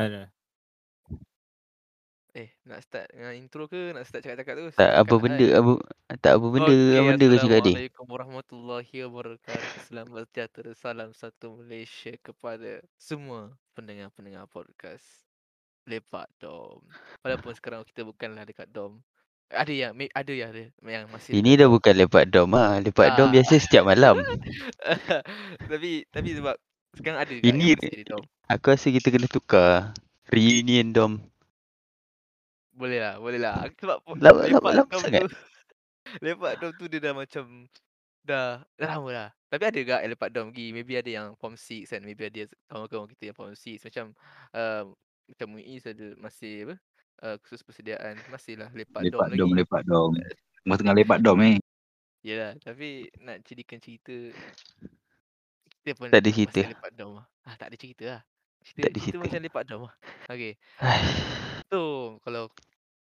Dah dah. Eh, nak start dengan intro ke nak start cakap-cakap tu? Tak apa benda hai. apa tak apa benda Okey, apa benda kau cakap tadi. Assalamualaikum warahmatullahi wabarakatuh. Selamat sejahtera. Salam satu Malaysia kepada semua pendengar-pendengar podcast Lepak Dom. Walaupun sekarang kita bukanlah dekat dom. Ada yang ada yang ada yang masih Ini dah bukan lepak dom ah. Lepak dom Ah. biasa setiap malam. tapi tapi sebab sekarang ada Ini- masih dom. Aku rasa kita kena tukar reunion dom. Boleh lah, boleh lah. Sebab Lama- lepak lama- lama dom sangat. tu lepak dom tu dia dah macam dah dah lama dah. Tapi ada gak yang lepak dom pergi. Maybe ada yang form 6 kan. Maybe ada kawan-kawan kita yang form 6 macam uh, macam Muiz ada masih apa? Uh, khusus persediaan masihlah lepak, dom Lepak lagi. dom, lepak dom. Tengah tengah lepak dom eh. Yalah, tapi nak jadikan cerita kita pun Tak ada cerita. lepak dom lah. Ah, tak ada cerita lah. Cerita, Tak ada cerita cerita. macam lepak dom lah. Okay. So, kalau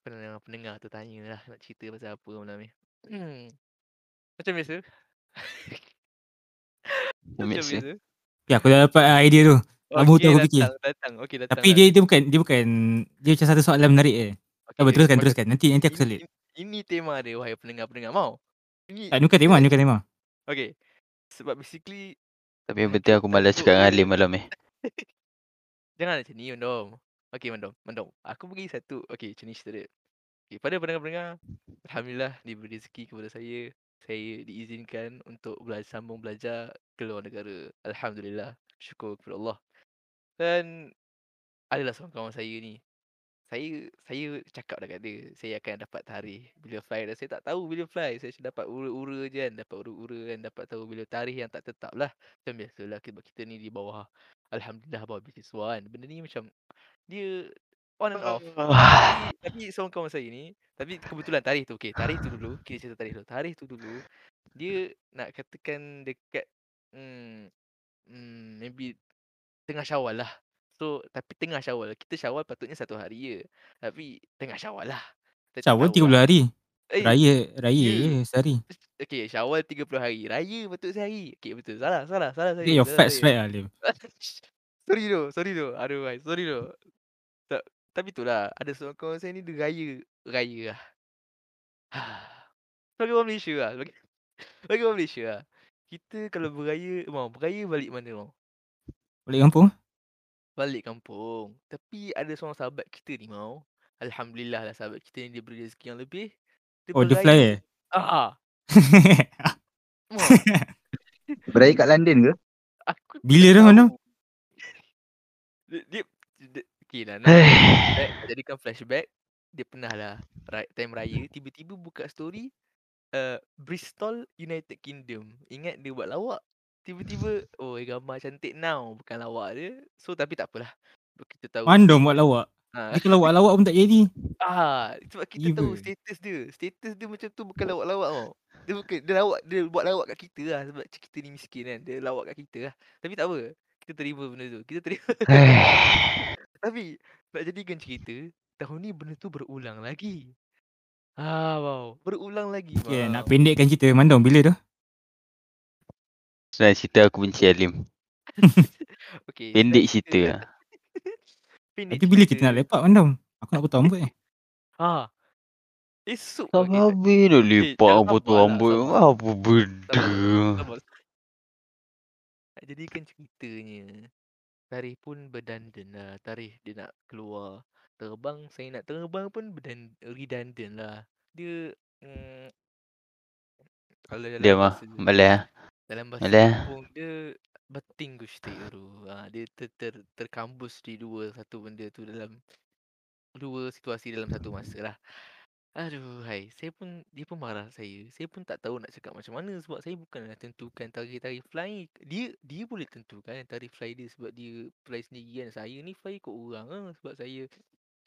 pendengar-pendengar tu tanya lah nak cerita pasal apa malam ni. Hmm. Macam biasa. Macam biasa. Ya, aku dah dapat ah, idea tu. Lama tu aku fikir. datang, datang. Okey, datang. Tapi dia dia bukan dia bukan dia macam satu soalan menarik eh. okay, apa, teruskan teruskan. Nanti nanti aku selit. Ini, ini tema dia wahai pendengar-pendengar. Mau? Ini Tak, ni bukan tema, ni bukan tema. Okay. Sebab basically Tapi yang penting aku malas cakap dengan Alim malam ni. Jangan macam ni, Mandom. Okey, Mandom. Mandom. Aku bagi satu. Okey, macam ni cerita. Okay, pada pendengar-pendengar, Alhamdulillah diberi rezeki kepada saya. Saya diizinkan untuk belajar, sambung belajar ke luar negara. Alhamdulillah. Syukur kepada Allah. Dan adalah seorang kawan saya ni. Saya saya cakap dah kat dia, saya akan dapat tarikh bila fly dan saya tak tahu bila fly. Saya cuma dapat ura-ura je kan, dapat ura-ura kan, dapat tahu bila tarikh yang tak tetap lah. Macam biasalah sebab kita ni di bawah Alhamdulillah bawah beasiswa kan. Benda ni macam dia on and off. Tapi, tapi seorang kawan saya ni, tapi kebetulan tarikh tu okey, tarikh tu dulu, kita cerita tarikh dulu. Tarikh tu dulu dia nak katakan dekat hmm, hmm maybe tengah Syawal lah. So tapi tengah Syawal, kita Syawal patutnya satu hari je. Tapi tengah Syawal lah. Kita Syawal tahu 30 lah. hari. Eh, Raya raya ya. je sehari. Okey, Syawal 30 hari. Raya patut sehari. Okey, betul. Salah, salah, salah saya. Get your facts saya. right Alim. sorry tu, sorry tu. Aduh, guys, sorry tu. Tak, tapi itulah, ada seorang kawan saya ni dia raya, raya lah. Sebagai orang Malaysia lah. Sebagai, sebagai orang Malaysia lah. Kita kalau beraya, mau beraya balik mana mau? Balik kampung. Balik kampung. Tapi ada seorang sahabat kita ni mau. Alhamdulillah lah sahabat kita ni dia beri rezeki yang lebih. Dia Oh, dia fly eh? Ah, ah. Beraya kat London ke? Aku Bila dah, tahu. Dia, dia, dia okay lah nak flashback, jadikan flashback dia pernah lah time raya tiba-tiba buka story uh, Bristol United Kingdom ingat dia buat lawak tiba-tiba oh gambar cantik now bukan lawak dia so tapi tak apalah kita tahu Mandom buat lawak. ha, Dia kalau buat lawak pun tak jadi. ah sebab kita tahu Evil. status dia status dia macam tu bukan lawak-lawak tau dia bukan dia lawak dia buat lawak kat kita lah sebab kita ni miskin kan dia lawak kat kita lah tapi tak apa kita terima benda tu kita terima Tapi nak jadikan cerita, tahun ni benda tu berulang lagi. Ah, wow. Berulang lagi. Okay, wow. nak pendekkan cerita Mandom bila tu? Senang cerita aku benci Alim. okay, Pendek cerita lah. Pendek Tapi bila kita nak lepak Mandom? Aku nak potong rambut eh. Ha. Esok Tak okay, habis nak lepak jangan potong lah, rambut. sabar. Apa benda. Sabar. Nak jadikan ceritanya. Tarikh pun berdandan lah. Tarikh dia nak keluar. Terbang, saya nak terbang pun berdan redundant lah. Dia... Mm, Dia mah. bahasa Malay ah. Dalam bahasa Alah. kampung dia beting gustiru. Ha, dia ter, ter, terkambus di dua satu benda tu dalam dua situasi dalam satu masa lah. Aduh, hai. Saya pun, dia pun marah saya. Saya pun tak tahu nak cakap macam mana sebab saya bukanlah tentukan tarikh-tarikh fly. Dia dia boleh tentukan tarikh fly dia sebab dia fly sendiri kan. Saya ni fly ikut orang lah sebab saya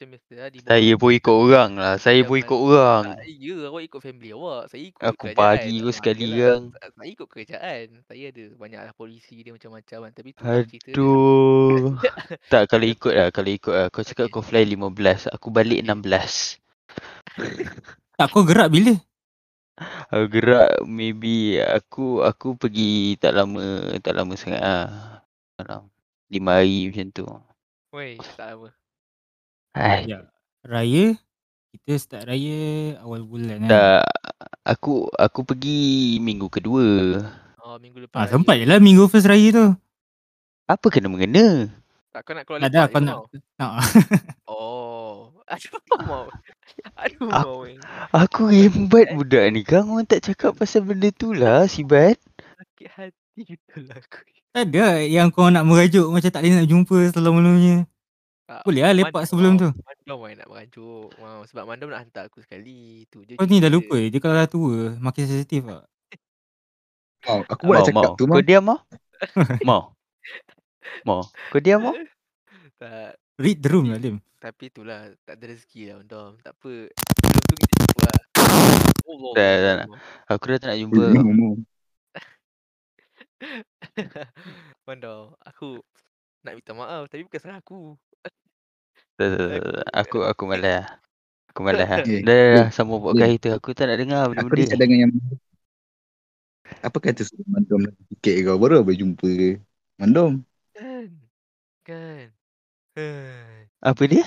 macam biasa lah di bawah Saya pun ikut orang lah. Saya pun ikut orang. ya, awak ikut family awak. Saya ikut Aku pun Ah, sekali kan. sa- Saya ikut kerajaan. Saya ada banyaklah polisi dia macam-macam kan. Tapi tu lain cerita dia. Aduh. tak kalau ikut lah. Kalau ikut lah. Kau cakap kau fly 15. Aku balik Okay. 16. Tak kau gerak bila? Aku gerak maybe aku aku pergi tak lama tak lama sangat ah. Dalam 5 hari macam tu. Weh, tak lama. Hai, Ya. Raya kita start raya awal bulan kan. tak. Aku aku pergi minggu kedua. Oh, minggu Ah lepas. sempat je lah minggu first raya tu. Apa kena mengena? Tak kau nak keluar Tak ada kau nak nak Oh. Aduh mau. Aduh Ah. mau. eh. Aku rembat budak ni. Kang orang tak cakap pasal benda tu lah, Sibat. Sakit hati betul lah aku. tak ada yang kau nak merajuk macam tak boleh nak jumpa selama-lamanya. Tak, Boleh lah lepak sebelum tu. Mandom nak merajuk. Mau sebab Mandom nak hantar aku sekali. Tu je Kau ni dah lupa dia kalau dah tua makin sensitif tak. Mau, aku pun nak cakap mau. tu mau. Kau diam mau? mau. Mau. Kau diam mau? Tak. Read the room lah Lim. Tapi itulah tak ada rezeki lah Mandom. Tak apa. Sebelum tu kita jumpa lah. Allah. Tak, tak nak. Aku dah tak nak jumpa. Mandom. Aku nak minta maaf tapi bukan salah aku. Tak, tak, tak, tak. Aku aku malas. Aku malas. Okay. Dah, dah, dah. Lim, Sambung podcast kita. Aku tak nak dengar Aku benda-benda dekat ni. dengan yang apa kata suruh mandom lagi sikit kau baru boleh jumpa ke? Mandom. Kan. Kan. Apa dia?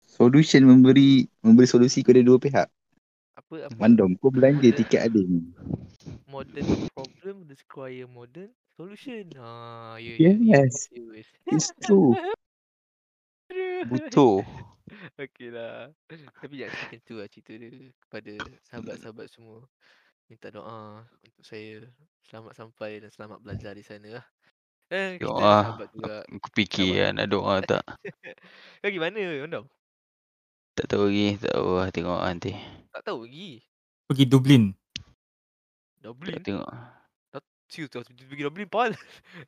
Solution memberi memberi solusi kepada dua pihak. Apa apa Mandom, kau belanja Modern- tiket ading. modern problem require modern solution. Ha, ya ya. Yes. Yes. It's true. Butuh. Okey lah. Tapi jangan macam tu lah cerita dia kepada sahabat-sahabat semua. Minta doa untuk saya selamat sampai dan selamat belajar di sana lah. Eh, kita Doa. sahabat juga. Aku fikir lah nak doa tak. Kau pergi mana, Ondom? Tak tahu lagi. Tak tahu lah. Tengok lah nanti. Tak tahu lagi. Pergi Dublin. Dublin? Tak tengok. Siu tu pergi Dublin, Paul.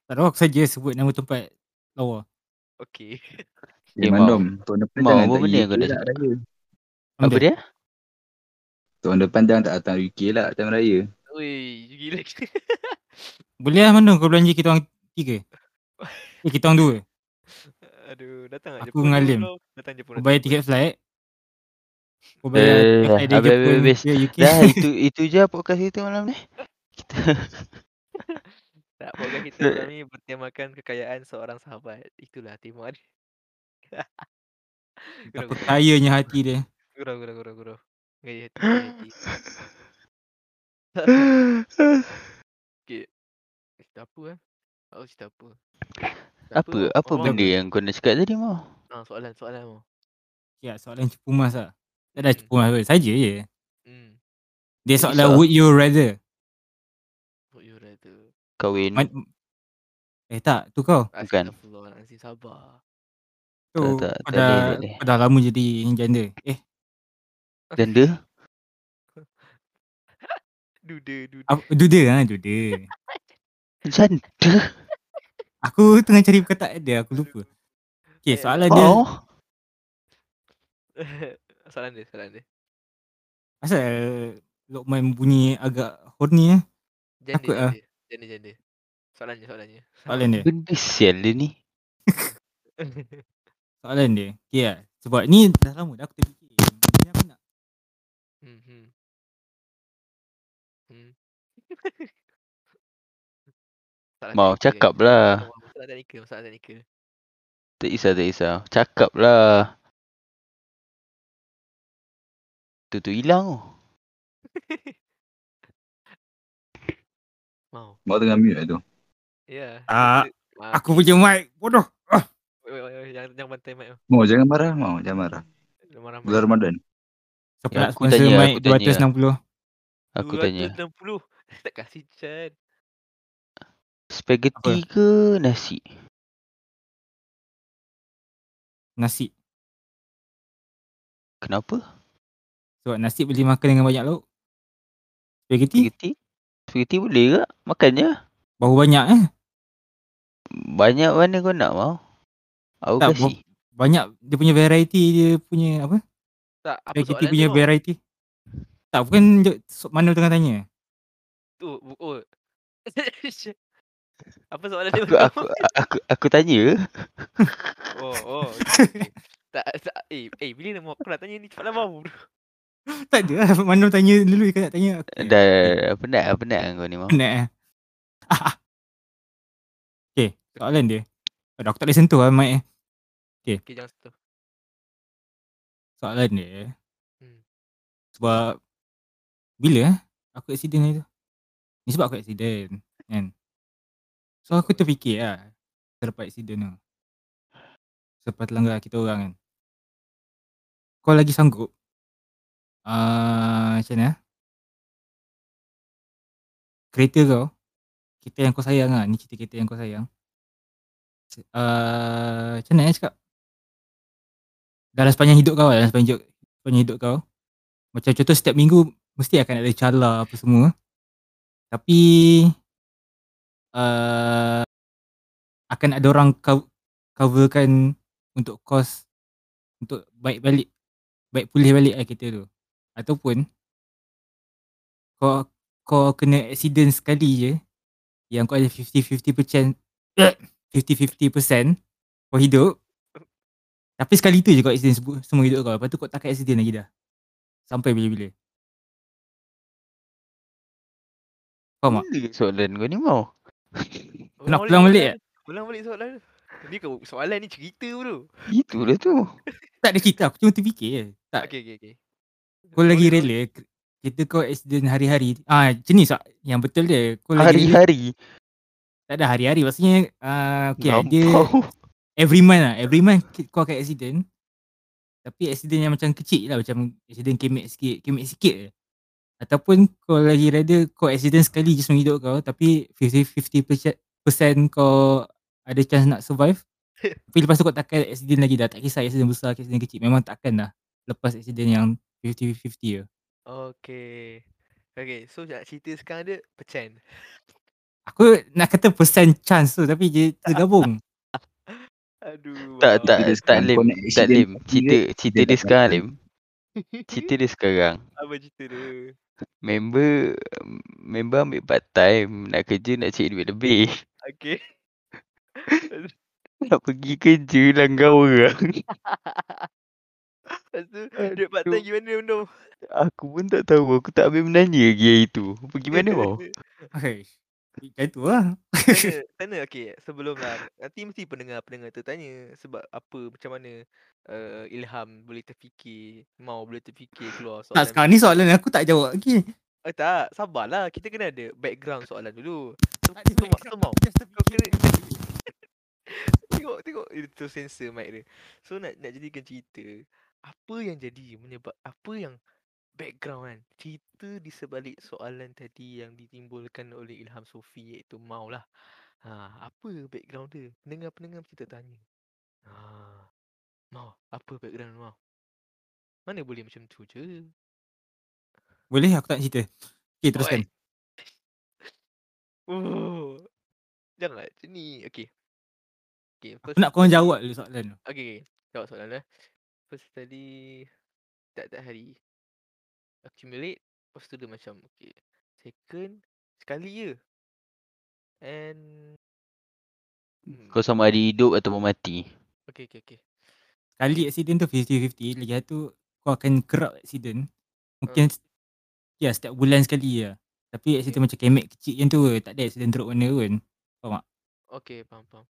Tak tahu aku saja sebut nama tempat lawa. Okey. Eh, Eh, Mandom, tahun depan Mau, jangan apa tak UK lah raya. Apa dia? Tahun depan jangan tak datang UK lah time raya. Ui, gila. Boleh lah mana kau belanja kita orang tiga. Eh kita orang dua. Aduh, datang Aku Jepun dengan dulu Lim. kau. Datang Jepun. Kau bayar tiket flight. Kau Eh, bayar tiket flight dari habis, Jepun habis. ke UK. Dah, itu itu je podcast kita malam ni. Kita Tak, program kita malam ni bertemakan kekayaan seorang sahabat. Itulah tema dia. Gurau, Betapa gurau. kayanya hati dia. Gurau, gurau, gurau, gurau. Gaya hati, gaya hati. Okay. Cerita apa eh? Tak tahu cerita apa. Cerita apa apa Oh, benda yang kau nak cakap tadi mau? Ah, soalan, soalan mau. Ya soalan cepu mas lah. Tak ada Hmm. cepu mas pun. Saja je. Hmm. Dia soalan would you rather. Would you rather? Kahwin. Man, eh tak, tu kau. Bukan. Astagfirullahaladzim, sabar. Tu tak, kau tak dah, boleh, tak boleh. kau dah lama jadi janda. Eh, Janda? Duda, duda. duda ha, duda. Janda? Aku tengah cari perkataan dia, aku lupa. Okay, Eh, soalan dia, Mau? soalan dia, soalan dia. asal Lokman bunyi agak horny eh. Janda, Takut ah. janda. Janda, janda. Soalannya, soalannya. Soalan dia. Benda sial dia ni. Soalan dia. Okay lah. Sebab ni dah lama dah aku terfikir. Ni aku nak. Hmm, hmm. Hmm. Mau cakap lah. Masalah teknikal, masalah teknikal. Tak kisah, tak kisah. Cakap lah. Tu tu hilang tu. Mau. Mau tengah mute lah tu. Ya. Ah, Ah, Aku punya mic. Bodoh. Ah. Oi, oi, oi, jangan jangan bantai mic tu. Mau jangan marah, mau jangan marah. Marah Bulan Ramadan. Siapa Ya, nak aku tanya, mic aku tanya. 260? Aku tanya. 260. Tak kasih Chan. Spaghetti ke nasi? Nasi. Kenapa? Sebab nasi boleh makan dengan banyak lauk. Spaghetti Spaghetti? Spaghetti boleh ke? Makan je. bau banyak eh. Banyak mana kau nak mau? Aku Tak, kasih. Banyak dia punya variety dia punya apa? Tak, apa soalan punya variety. Tak bukan mana tengah tanya. Tu, oh. apa soalan dia? Aku, aku, aku, aku tanya. Oh, oh. okay, okay. tak, tak, eh, eh, bila nak aku nak tanya ni cepat lah mau. tak ada lah. Mana tanya dulu kau nak tanya. aku. Dah, penat lah, penat lah kau ni mau. Penat eh. okay, soalan dia. Aduh, aku tak boleh sentuh lah mic eh. Okay, jangan sentuh. Soalan dia Hmm. sebab bila eh aku accident hari tu? Ni sebab aku accident kan. So aku terfikir lah selepas accident tu. Selepas terlanggar kita orang kan. Kau lagi sanggup uh, macam mana eh? Kereta kau Kereta yang kau sayang lah Ni cerita kereta yang kau sayang uh, Macam mana eh cakap Dalam sepanjang hidup kau Dalam sepanjang hidup, sepanjang hidup kau Macam contoh setiap minggu Mesti akan ada cala apa semua. Tapi uh, Akan ada orang co- coverkan Untuk kos Untuk baik balik Baik pulih balik lah kereta tu. Ataupun Kau Kau kena accident sekali je Yang kau ada 50-50% 50-50% Kau hidup Tapi sekali tu je kau accident semua hidup kau Lepas tu kau takkan accident lagi dah Sampai bila-bila Faham tak? Soalan kau ni mau. Nak pulang balik soalan. Pulang balik soalan. Ni kau soalan ni cerita bro. Itulah tu. Tak ada cerita aku cuma terfikir je Tak Okey okey okey. Kau lagi rela ke- Kereta kau accident hari-hari Ah ni so, Yang betul dia Kau lagi Hari-hari. Tak ada hari-hari Maksudnya uh, Okay dia Lampau. Every month lah. Every month kau akan accident. Tapi accident yang macam kecil lah Macam accident kemek sikit Kemek sikit je. Ataupun kau lagi rada Kau accident sekali je semua hidup kau Tapi 50-50% kau Ada chance nak survive. Tapi lepas tu kau takkan accident lagi dah. Tak kisah accident besar ke accident kecil. Memang takkan dah Lepas accident yang 50-50 je. Okey. Okey, so nak cerita sekarang dia pecan. Aku nak kata percent chance tu Tapi dia tergabung Aduh. Tak tak tak Lim. kau Tak Lim. Cerita cerita dia dia sekarang. Lim. Cerita dia sekarang. Apa cerita dia? Member member ambil part time nak kerja nak cari duit lebih. Okey. Nak pergi kerja langgar orang. Lepas tu duit part time gimana benda? Aku pun tak tahu. Aku tak habis menanya lagi hari tu. Pergi mana mau? Okay Macam tu lah Tanya, tanya okey sebelum lah nanti mesti pendengar-pendengar tertanya sebab apa macam mana uh, Ilham boleh terfikir mau boleh terfikir keluar Tak soalan sekarang ni soalan aku tak jawab lagi Eh tak, sabarlah. Kita kena ada background soalan dulu. So, Tak ada so, mau. Kau kena tengok tengok itu sensor mic dia. So nak nak jadikan cerita, apa yang jadi menyebab apa yang background kan cerita di sebalik soalan tadi yang ditimbulkan oleh Ilham Sofi iaitu mau lah. Ha, apa background dia? Pendengar-pendengar mesti tertanya. Ha, mau, apa background mau? Mana boleh macam tu je. Boleh aku tak cerita Okay teruskan Oh. Janganlah macam ni. Okey. Okey, Aku nak korang jawab dulu soalan tu Okey, okay. jawab soalan eh. First tadi tak tak hari. Accumulate. Lepas tu dia macam okay. Second sekali je. And hmm. Kau sama ada hidup atau mati. Okay, okay, okay. Kali accident tu 50-50 Lagi satu Kau akan kerap accident Mungkin Ya setiap bulan sekali lah Tapi accident macam kemek kecil macam tu. Tak ada accident teruk mana pun Faham tak? Okay, faham, faham.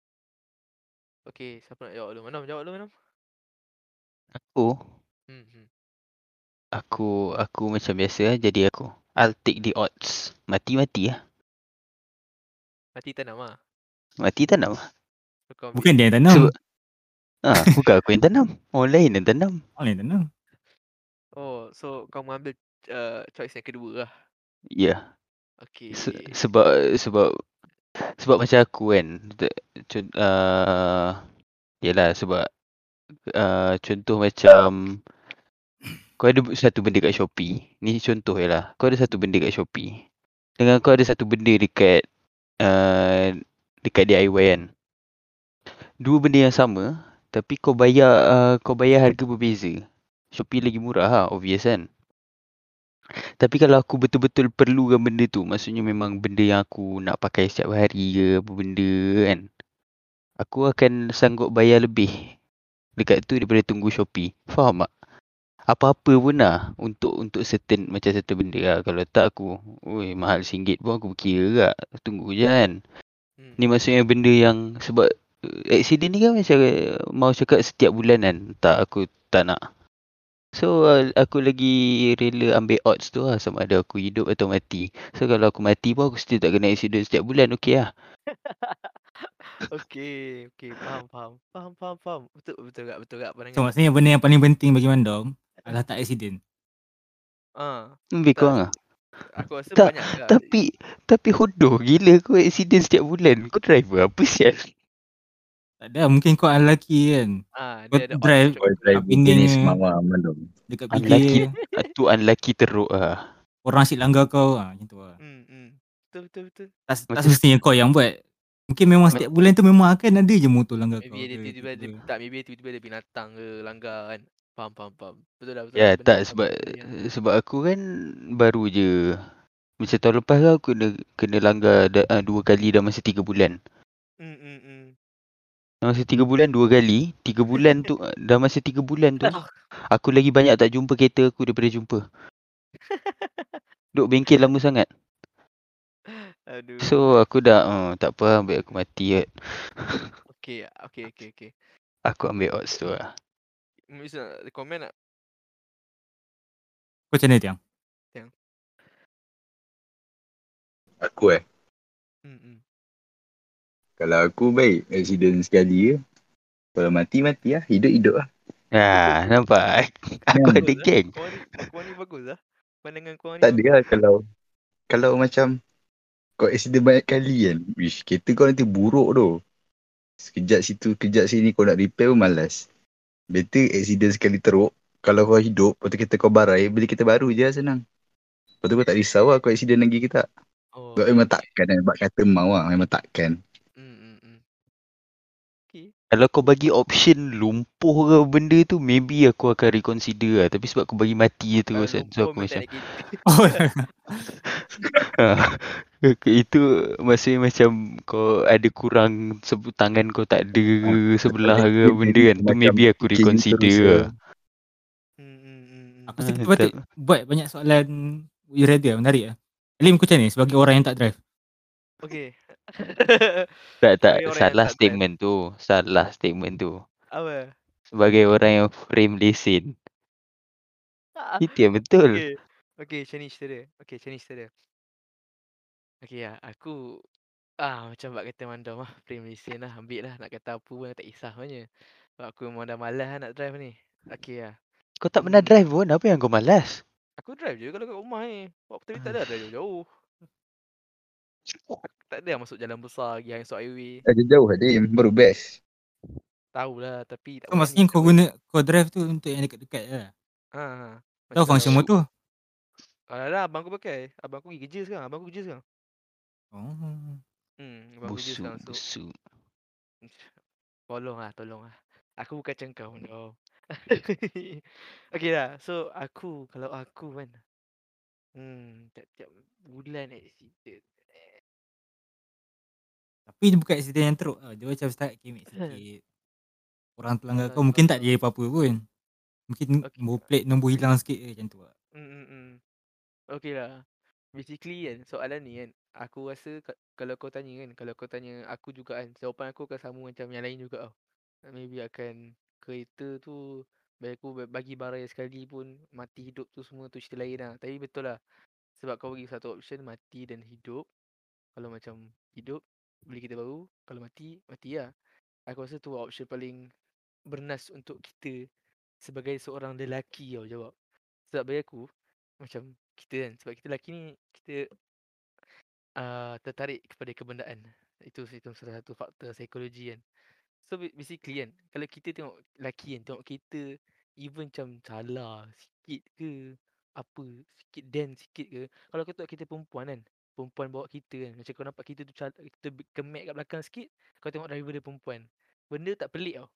Okay, siapa nak jawab dulu? Manam, jawab dulu, Manam. Aku Hmm, hmm. Aku aku macam biasa lah jadi aku. I'll take the odds. Mati-mati lah. Mati tanam lah. Mati tanam. So, ambil- Bukan dia yang tanam Sebab Ah, bukan aku yang tanam. Orang lain yang tanam. Orang yang tanam Oh, so kau mengambil uh, choice yang kedua lah. Ya. Yeah. Okay. Se- sebab sebab sebab macam aku kan uh, yalah sebab uh, contoh macam kau ada satu benda kat Shopee ni contoh je lah kau ada satu benda kat Shopee dengan kau ada satu benda dekat uh, dekat DIY kan dua benda yang sama tapi kau bayar uh, kau bayar harga berbeza Shopee lagi murah lah obvious kan tapi kalau aku betul-betul perlukan benda tu, maksudnya memang benda yang aku nak pakai setiap hari ke apa benda kan. Aku akan sanggup bayar lebih dekat tu daripada tunggu Shopee. Faham tak? Apa-apa pun lah untuk untuk certain macam satu benda lah. Kalau tak aku, oi mahal RM1 pun aku kira gak. Tunggu je kan. Hmm. Ni maksudnya benda yang sebab accident ni kan macam mau cakap setiap bulan kan. Tak aku tak nak. So uh, aku lagi rela ambil odds tu lah sama ada aku hidup atau mati. So kalau aku mati pun aku still tak kena accident setiap bulan okey lah. Okey, okey, faham, faham. Faham, faham, faham. Betul, betul tak, betul tak So pandangan. maksudnya benda yang paling penting bagi Mandom adalah tak accident. Ah, Lebih tak, kurang lah. aku rasa Tak, banyak juga. Tapi tapi hodoh gila kau accident setiap bulan. Kau driver apa sial? Tak ada, mungkin kau unlucky kan. Ah, Kau dia ada drive Kau pinggirnya- jenis mama mandom. dekat Unlucky. pinggir Tu unlucky teruk lah. orang asyik langgar kau ah macam tu lah. Hmm, hmm. Betul, betul, betul. Tak, tak semestinya kau yang buat. Mungkin memang setiap bulan tu memang akan ada je motor langgar kau. Maybe dia tiba-tiba ada, tiba-tiba. tak, maybe tiba-tiba ada binatang ke, langgar kan. Faham, faham, faham. Betul lah, betul Ya lah. Benda tak sebab yang- sebab aku kan baru je macam tahun lepas kan aku kena kena langgar da, uh, dua kali dalam masa tiga bulan. Hmm, hmm, hmm. Dalam masa tiga bulan dua kali. Tiga bulan tu dalam masa tiga bulan tu aku lagi banyak tak jumpa kereta aku daripada jumpa. Duk bengkel lama sangat. Aduh. So aku dah uh, tak apa lah, ambil aku mati kot. Okay, okay, okay, okay. Aku ambil odds tu lah. Miss nak komen tak? Kau macam mana Tiang? Aku eh. Hmm, hmm. Kalau aku baik accident sekali je. Kalau mati mati lah. Hidup hidup lah. Ha, nampak? Aku ada lah. geng. Kau ni, kau ni bagus lah. Pandangan kau ni Tak ada lah kalau kalau macam kau accident banyak kali kan. Wish kereta kau nanti buruk tu. Sekejap situ, kejap sini kau nak repair pun malas. Better accident sekali teruk. Kalau kau hidup, lepas tu kereta kau barai, beli kereta baru je lah senang. Lepas tu kau tak risau lah kau accident lagi ke tak. Oh, Sebab memang takkan kan. Sebab kata mau lah. Memang takkan. hmm, hmm, hmm. Kalau kau bagi option lumpuh ke benda tu maybe aku akan reconsider lah. Tapi sebab kau bagi mati je terus kan. So aku macam. Oh, itu maksudnya macam kau ada kurang sebut tangan kau tak ada sebelah ke benda kan. Tu macam maybe aku reconsider lah. Hmm, hmm, hmm, hmm. aku rasa kita patut buat banyak soalan you ready lah, menarik lah. Alim kau macam ni sebagai orang yang tak drive. Okay. Tak tak salah tak statement tu. Salah statement tu. Apa? Sebagai orang yang frame lesen. Ah, Itu yang betul. Okay. Okay, macam ni cerita dia. Okay, macam ni cerita dia. Okay lah, aku ah macam bak kata mandam lah, frame lesen lah, ambil lah. Nak kata apa pun tak kisah sebenarnya. Sebab aku memang dah malas lah nak drive ni. Okay lah. Kau tak pernah drive pun. Apa yang kau malas? Aku drive je kalau kat rumah ni. Waktu tapi tak ada drive jauh-jauh. Tak ada masuk jalan besar lagi, masuk highway. Ada jauh ada yang baru best. Tahulah tapi tak Kau maksudnya kau buat. guna kau drive tu untuk yang dekat-dekat lah. Ha, ha. Tahu function kalau- Alah lah, abang aku pakai. Abang aku pergi kerja sekarang. Abang aku kerja sekarang. Oh. Hmm, abang aku kerja Busuk, sekarang. So, busuk. Tolong lah, tolong lah. Aku bukan macam kau, no. okay lah, so aku, kalau aku kan, hmm, tiap-tiap bulan accident. Tapi dia bukan accident yang teruk. Dia macam start kimik sikit. Orang pelanggar Alah, kau mungkin tak tak jadi apa-apa pun. Mungkin Okay. nombor plate nombor hilang sikit je macam tu lah. Hmm, hmm, hmm. Okay lah. Basically kan, soalan ni kan, aku rasa ka- kalau kau tanya kan, kalau kau tanya aku juga kan, jawapan aku akan sama macam yang lain juga tau. Maybe akan kereta tu, bagi aku ba- bagi barai sekali pun, mati hidup tu semua tu cerita lain lah. Tapi betul lah, sebab kau bagi satu option, mati dan hidup. Kalau macam hidup, beli kereta baru. Kalau mati, mati lah. Aku rasa tu option paling bernas untuk kita sebagai seorang lelaki tau jawab. Sebab bagi aku, macam kita kan, sebab kita lelaki ni, kita uh, tertarik kepada kebendaan. Itu itu salah satu faktor psikologi kan. So ba- basically kan, kalau kita tengok lelaki kan, tengok kita even macam salah sikit ke, apa, sikit dent sikit ke. Kalau kau tengok kita perempuan kan, perempuan bawa kita kan, macam kau nampak kita tu kita kemek kat belakang sikit, kau tengok driver dia perempuan. Benda tak pelik tau.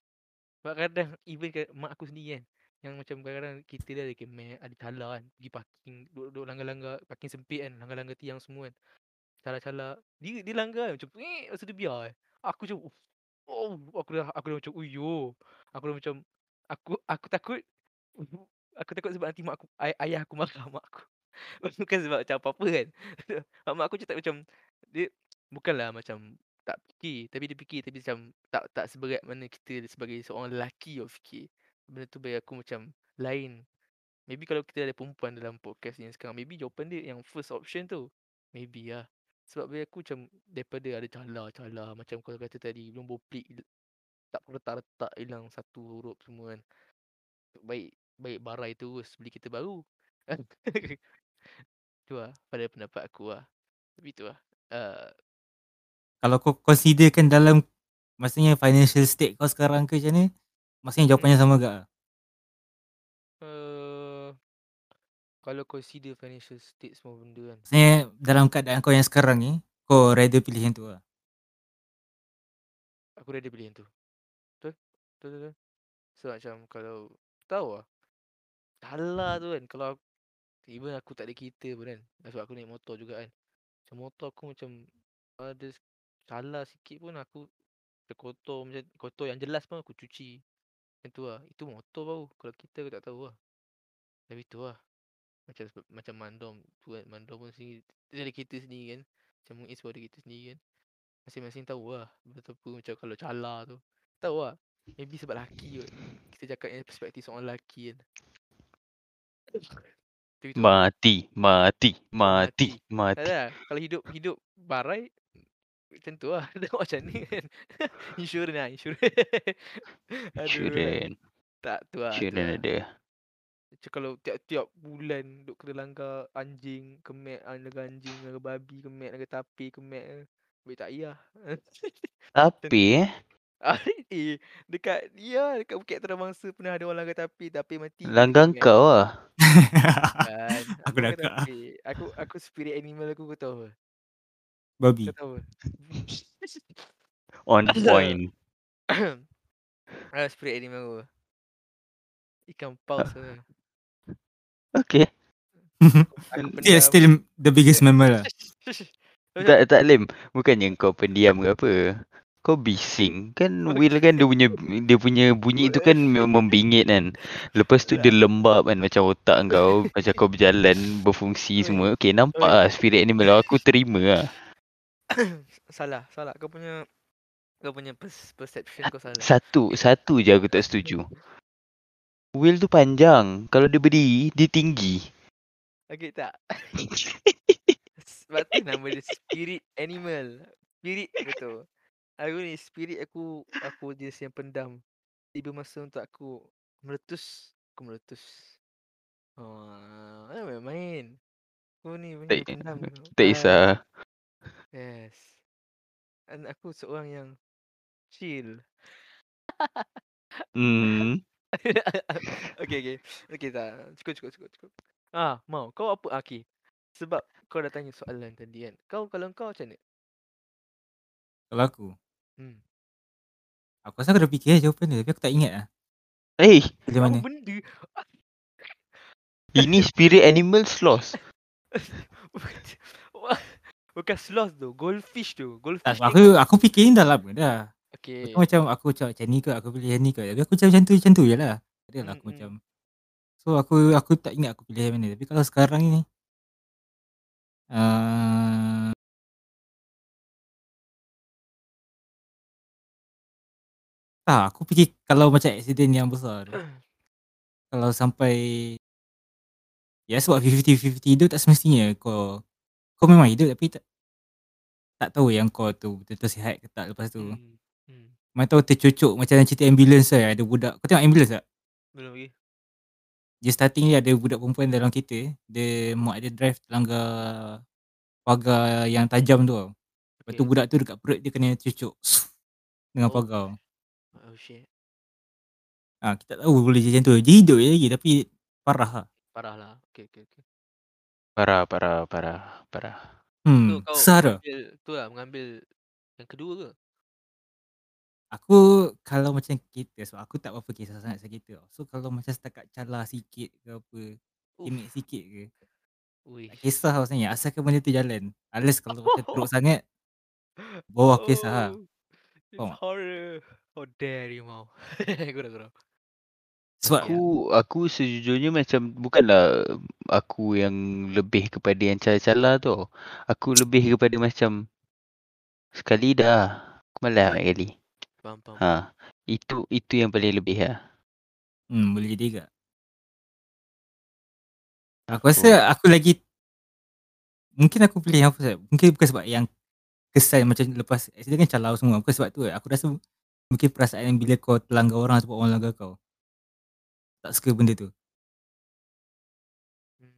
Sebab kadang even ke mak aku sendiri kan, yang macam kadang-kadang kita dia ada kemek, ada calar kan, pergi parking, duduk-duduk langgar-langgar, parking sempit kan, langgar-langgar tiang semua kan. Calar-calar, dia dia langgar kan, macam eh, lepas dia biar kan. Aku macam, oh, aku dah aku dah macam, uyo. Aku dah macam, aku aku takut, aku takut sebab nanti mak aku, ay, ayah aku marah mak aku. Bukan sebab macam apa-apa kan. mak aku macam tak macam, dia bukanlah macam tak fikir. Tapi dia fikir tapi macam tak tak seberat mana kita sebagai seorang lelaki awak fikir. Benda tu bagi aku macam lain. Maybe kalau kita ada perempuan dalam podcast ni sekarang, maybe jawapan dia yang first option tu. Maybe lah. Sebab bagi aku macam daripada ada cala-cala macam kau kata tadi, belum plik tak retak-retak hilang satu huruf semua kan. Baik baik barai terus beli kereta baru. tu lah pada pendapat aku lah. Tapi tu lah. Uh, Kalau kau considerkan dalam maksudnya financial state kau sekarang ke macam ni, maksudnya jawapannya sama ke? uh, kalau consider financial state semua benda kan. Maksudnya dalam keadaan kau yang sekarang ni, kau rather pilih yang tu lah. Aku rather pilih yang tu. Betul? Betul betul. betul. So macam kalau tahu lah. Salah tu kan kalau aku- even aku tak ada kereta pun kan. Sebab aku naik motor juga kan. Macam motor aku macam ada salah sikit pun aku kotor macam kotor yang jelas pun aku cuci. Macam tu lah. Itu motor baru. Kalau kita aku tak tahu lah. Tapi tu lah. Macam sebab, macam Mandom tu kan. Mandom pun sendiri. Ada kereta sendiri kan. Macam pun ada kereta sendiri kan. Masing-masing tahu lah. Betapa macam kalau cala tu. Tahu lah. Maybe sebab lelaki kot. Kita cakap yang perspektif seorang lelaki kan. Lah. Mati, mati, mati. mati, Tak mati. ada lah. Kalau hidup hidup barai macam tu lah. Tengok macam ni kan. insurans lah. Insurans. Insurans, Tak tu lah. Tu insurans lah. ada. Macam kalau tiap-tiap bulan duk kena langgar anjing, kemek, ah, langgar anjing, langgar babi, kemek, langgar tapi, kemek. ke. Baik tak payah. Tapi eh, Ah, eh, dekat ya dekat Bukit Terabangsa pernah ada orang langgar tapi tapi mati. langgar kan? kau. Kan. Aku Aku dah tapi. Aku aku spirit animal aku kau tahu? Babi. On point. ah, spirit animal aku. Ikan paus tu. Okay. Yeah, still the biggest member lah. Tak, tak Lim. Bukannya kau pendiam ke apa. Kau bising. Kan Will kan dia punya dia punya bunyi tu kan membingit kan. Lepas tu dia lembab kan macam otak kau. Macam kau berjalan berfungsi semua. Okay nampak lah spirit animal aku terima lah. salah, salah. Kau punya kau punya perception kau salah. Satu, satu je aku tak setuju. Will tu panjang. Kalau dia berdiri, dia tinggi. Okay tak? Sebab tu nama dia spirit animal. Spirit betul. Aku ni spirit aku aku jenis yang pendam. Tiba masa untuk aku meletus, aku meletus. Oh, main main. Aku ni punya Tak- pendam. Tak Ah, kisah. Yes. Dan aku seorang yang chill. Hmm. okay, okay. Okay, tak. Cukup, cukup, cukup, cukup. Ah, mau. Kau apa? Ah, Okay. Sebab kau dah tanya soalan tadi kan. Kau, kalau kau macam mana? Kalau aku, Hmm. aku rasa aku dah fikir jawapan dia tapi aku tak ingat lah. Eh, Pilih Apa mana? benda? ini spirit animal sloth. Bukan sloth tu. Goldfish tu. Tak, Goldfish sebab aku aku fikir dah lama dah. Okay. Aku macam aku macam macam ni ke aku pilih yang ni ke. Tapi aku macam macam tu macam tu je lah. Ada lah aku macam So aku aku tak ingat aku pilih yang mana. Tapi kalau sekarang ni uh, Tak, aku fikir kalau macam accident yang besar tu, Kalau sampai Ya sebab 50-50 hidup tak semestinya kau Kau memang hidup tapi tak Tak tahu yang kau tu betul-betul sihat ke tak lepas tu Hmm. Hmm. Mana tahu tercucuk macam dalam cerita ambulance kan Ada budak Kau tengok ambulance tak? Belum lagi. Dia starting ni ada budak perempuan dalam kereta Dia mak dia drive langgar Pagar yang tajam tu tau Lepas tu Okay. budak tu dekat perut dia kena cucuk Dengan Oh. pagar Oh shit. ha, Kita tak tahu boleh jadi macam tu Dia hidup je lagi tapi Parah lah Parah lah. Okay, okay, okay. Parah, parah, parah, parah. Hmm, kau Besar tu mengambil, tu lah mengambil yang kedua ke? Aku kalau macam kereta sebab aku tak berapa kisah sangat pasal kereta tau. So kalau macam setakat calar sikit ke apa, kimik sikit ke, Ui. tak kisah lah sebenarnya asalkan benda tu jalan. Unless kalau macam teruk sangat, bawah kisah lah. Oh, It's Faham tak? horror. How dare you mau. Gurau gurau. Sebab. Aku aku sejujurnya macam bukanlah aku yang lebih kepada yang cala-cala tu. Aku lebih kepada macam Sekali dah. Aku malas ambil kali. Faham, faham. Ha. Itu itu yang paling lebih lah. Hmm, boleh jadi juga. Aku rasa aku lagi mungkin aku pilih apa sebab mungkin bukan sebab yang kesan macam lepas accident kan calau semua. Bukan sebab tu. Aku rasa mungkin perasaan bila kau terlanggar orang ataupun orang langgar kau. Tak suka benda tu. Hmm.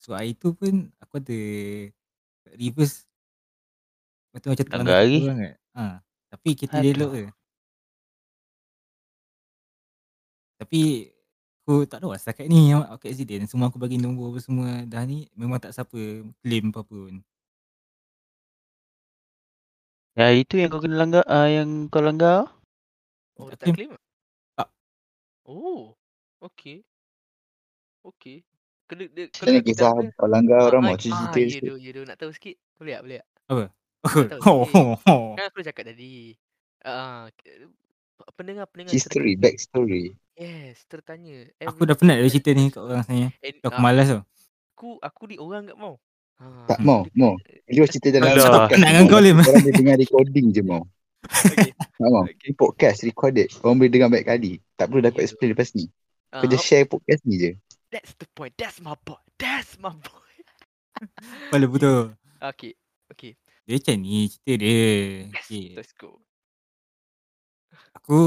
So hari tu pun aku ada reverse Lepas tu macam satu orang kan. Ha. Tapi kita Aduh. elok je. Tapi aku tak tahu lah setakat ni yang aku accident semua aku bagi nombor apa semua dah ni memang tak siapa claim apa-apa pun. Ya itu yang kau kena langgar ah yang kau langgar. Oh, Tak tak claim. Ah? Oh, okey. Okey. Kena dia Macam mana kita kisah apa? kau langgar Ah, orang ah, mau cerita ah, cerita ya sikit. ya doh. Nak tahu sikit? Boleh tak? Boleh tak? Apa? Nak tahu Oh, sikit. oh, oh. Kan aku dah cakap tadi. Ah, pendengar-pendengar History, tertanya. back story. Yes, tertanya. Aku dah penat dah cerita ni kat orang saya. And, Aku ah, malas tau. aku aku ni orang kat mau. Ha, Tak Hmm. mau, dia mau. Dia cerita dalam Alah. ni dengan kau, Lim. Orang boleh dengar recording je mau. Okey. Tak mau. Okey. Ni podcast recorded. Orang boleh dengar baik kali. Tak perlu Ya explain lepas ni. Kau just share podcast ni je. that's the point. That's my boy. That's my boy. Kepala betul. Okey. Okey. Dia macam ni cerita dia. Yes, Okay. let's go. Aku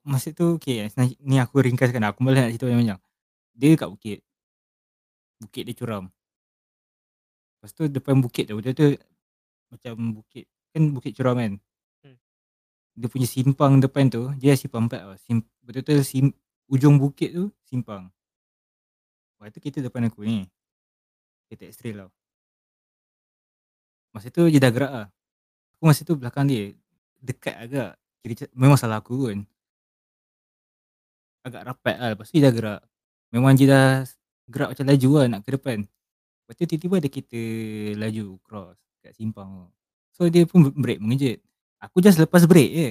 masa tu okay, ni aku ringkaskan aku malas nak cerita banyak-banyak. Dia kat bukit. Bukit dia curam. Lepas tu depan bukit tu betul-betul macam bukit kan bukit curam kan. Dia punya simpang depan tu dia simpang empat tau. Sim, betul-betul sim, ujung bukit tu simpang. Lepas tu kita depan aku ni. Kita x-ray tau. Masa tu dia dah gerak lah. Aku masa tu belakang dia. Dekat agak. Macam- memang salah aku pun. Agak rapat lah. Lepas tu dia dah gerak. Memang dia dah gerak macam laju lah nak ke depan. Lepas tu tiba-tiba ada kita laju cross kat simpang tu. So dia pun break mengejut. Aku just lepas break je.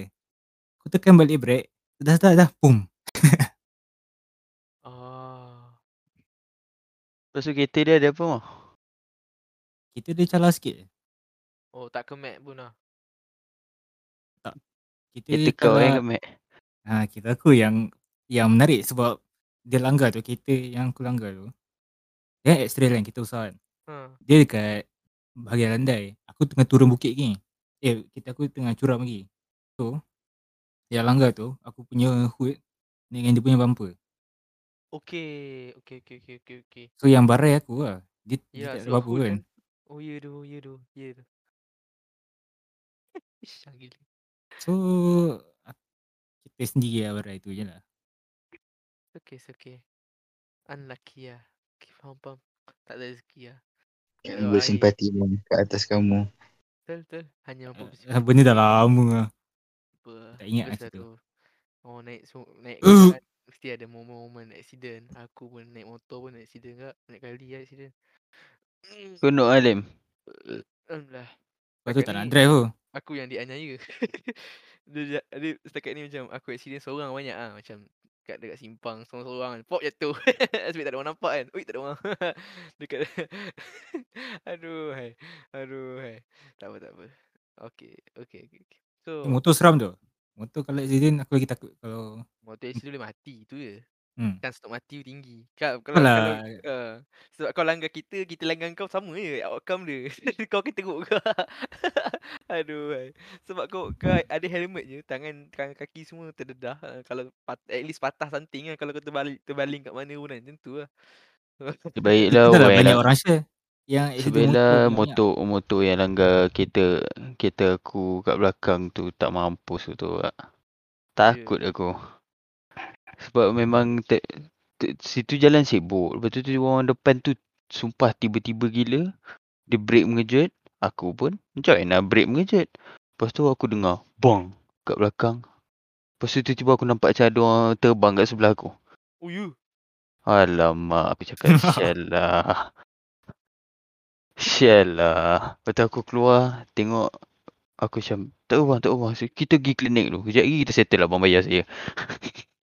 Aku tekan balik break. Dah dah dah. Boom. Ah. Lepas tu kereta dia ada apa mau? Kita dia calar sikit je. Oh, tak kemat pun lah. Kita Kereta kau calar. yang. Ha, kita aku yang yang menarik sebab dia langgar tu kereta yang aku langgar tu. Dia X-ray line kita usaha kan. Ha. Dia dekat bahagian landai. Aku tengah turun bukit ni. Eh, kita aku tengah curam lagi. So, yang langgar tu, aku punya hood dengan dia punya bumper. Okey. Okey, okey, okey, okey, okey. So, yang barai aku lah. Dia, dia Ya, tak ada sebab apa-apa hood kan. Oh, ya doh, ya doh, ya gila. So, kita sendiri lah barai tu je lah. It's okay, it's okay. Unlucky lah. Okay, faham, faham. Tak ada rezeki lah. Yang bersimpati pun kat atas kamu. Betul, betul. Hanya mampu Uh, bersimpati. benda dah lama lah. Apa. tak ingat lah Biasa cerita. tu. Oh, naik so, naik Uh. Mesti ada momen-momen accident. Aku pun naik motor pun accident kak. Banyak kali lah accident. Mm. Konok Alim. Alhamdulillah. Lepas tu tak nak drive tu. Aku yang dianiaya. dia, ja- dia setakat ni macam aku accident seorang banyak ah Macam kat dekat simpang seorang-seorang kan. Pop jatuh. Sebab tak ada orang nampak kan. Ui tak ada orang. dekat Aduh hai. Aduh hai. Tak apa tak apa. Okay. Okay. okay, okay. So motor seram tu. Motor kalau accident aku lagi takut kalau motor accident boleh mati tu je. Hmm. Chance untuk mati tinggi. Kalau kalau Alah. uh, sebab kau langgar kita, kita langgar kau sama je outcome dia. kau akan teruk kau. Aduh. hai. Sebab kau kau ada helmet je, tangan tangan kaki semua terdedah. Uh, kalau pat, at least patah something kan kalau kau terbalik terbaling kat mana pun kan. Macam tu lah. Sebaiklah Kita dah orang yang banyak orang share. Yang accident motor Sebelah banyak-banyak. motor motor yang langgar kereta kereta aku kat belakang tu tak mampus tu. Kak. Takut aku. Sebab memang te, te, situ jalan sibuk. Lepas tu, tu orang depan tu sumpah tiba-tiba gila. Dia break mengejut. Aku pun macam nak break mengejut. Lepas tu aku dengar bang kat belakang. Lepas tu tiba-tiba aku nampak macam ada orang terbang kat sebelah aku. Oh you. Alamak, aku cakap sial lah. Sial lah. Lepas tu aku keluar, tengok aku macam, tak bang, tak. So, Kita pergi klinik dulu. Sekejap lagi kita settle lah bang bayar saya.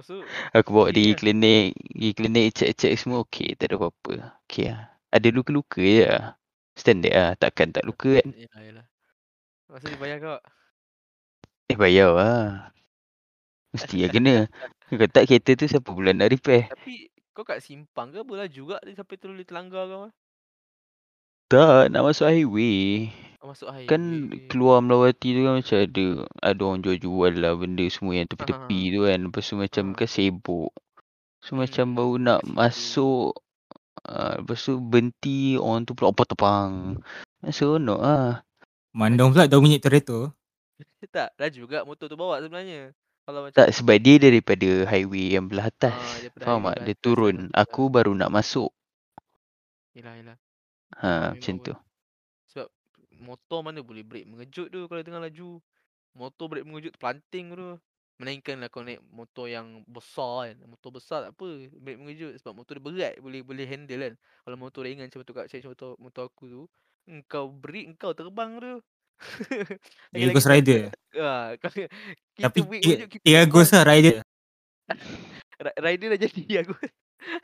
Lepas tu Aku bawa dia pergi lah. klinik, pergi klinik cek-cek semua okey, tak ada apa-apa. Okey lah. Ada luka-luka je lah. Standard lah, takkan tak luka kan. Yalah, yalah. Masa dia bayar kau. Eh bayar lah. Mesti lah kena. Kalau tak kereta tu siapa pula nak repair? Tapi kau kat simpang ke lah juga dia sampai terlalu terlanggar kau? Tak, nak masuk highway. Masuk highway. Kan keluar Melawati tu kan macam ada ada orang jual-jual lah benda semua yang tepi-tepi tu kan. Lepas tu macam Ha. kan sibuk. So Hmm, macam baru nak kat situ. masuk uh, lepas tu berhenti orang tu pula opat tepang. Seronok ah. Mandong pula 2 minit kereta. tak, dah juga motor tu bawa sebenarnya. Kalau macam Tak sebab dia daripada highway yang belah atas. Ah, daripada Faham highway tak? belah Dia atas, turun. betul. Aku baru nak masuk. Yelah, yelah. Ha macam pun. tu. Motor mana boleh brake mengejut tu kalau tengah laju. Motor brake mengejut terpelanting tu. Melainkan lah kau naik motor yang besar kan. Motor besar tak apa. Brake mengejut. Sebab motor dia berat. Boleh boleh handle kan. Kalau motor ringan macam motor kat macam motor, motor aku tu. Engkau break, engkau terbang tu. Dia Ghost Rider. Ha, kita Tapi dia, mengejut, kita dia terbang. ghost lah rider. Ri- Rider dah jadi aku.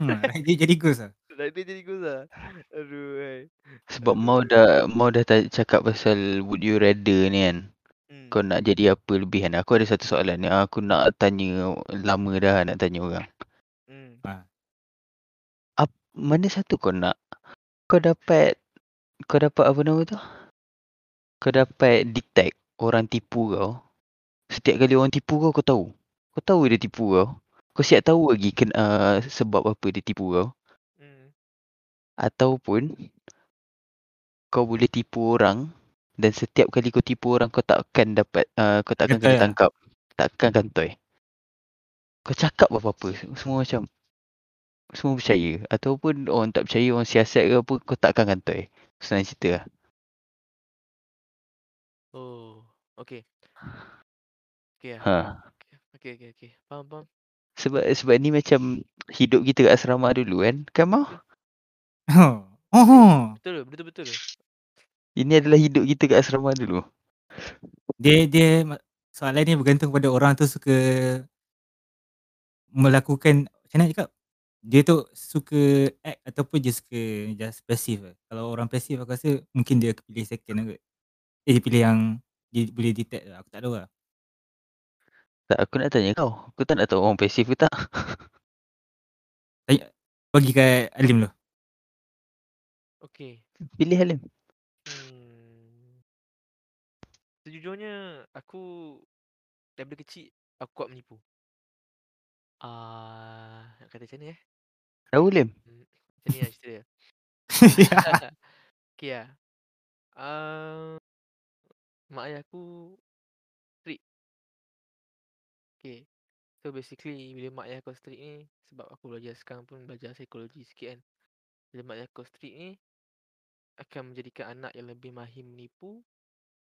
Hmm, rider jadi ghost lah. Rider jadi ghost lah. Aduh, hai. Sebab mau dah mau dah ta- cakap pasal would you rather ni kan. Hmm. Kau nak jadi apa lebihan? Aku ada satu soalan yang aku nak tanya lama dah nak tanya orang. Hmm. Ap, mana satu kau nak? Kau dapat kau dapat apa nama tu? Kau dapat detect orang tipu kau. Setiap kali orang tipu kau kau tahu. Kau tahu dia tipu kau. Kau siap tahu lagi ken, uh, sebab apa dia tipu kau. Ataupun kau boleh tipu orang dan setiap kali kau tipu orang kau takkan dapat uh, kau takkan Kantoi kena lah. tangkap. Takkan kantoi. Kau cakap apa-apa semua macam semua percaya ataupun orang tak percaya orang siasat ke apa kau takkan kantoi. Senang cerita lah. Oh, okay. Okay lah. Ha. Okay, okay, okay. Faham, faham. Sebab sebab ni macam hidup kita kat asrama dulu kan. Kan mau? Oh. Oh. Betul, betul, betul. Ini adalah hidup kita kat asrama dulu. Dia dia soalan ni bergantung pada orang tu suka melakukan macam mana cakap? Dia tu suka act ataupun dia suka just passive lah. Kalau orang passive aku rasa mungkin dia pilih second lah kot. Eh dia pilih yang dia boleh detect lah. Aku tak tahu lah. Tak aku nak tanya kau. Aku tak nak tahu orang pasif ke tak. Tanya, bagi kat Alim dulu. Okay. Pilih Halim. Hmm. Sejujurnya, aku daripada kecil, aku kuat menipu. Ah, nak kata macam ni eh? Tahu Lim? Hmm, Macam ni lah cerita dia. okay lah. Uh, mak ayah aku strict. Okay. So basically bila mak ayah aku strict ni sebab aku belajar sekarang pun belajar psikologi sikit kan. Bila mak ayah aku strict ni akan menjadikan anak yang lebih mahir menipu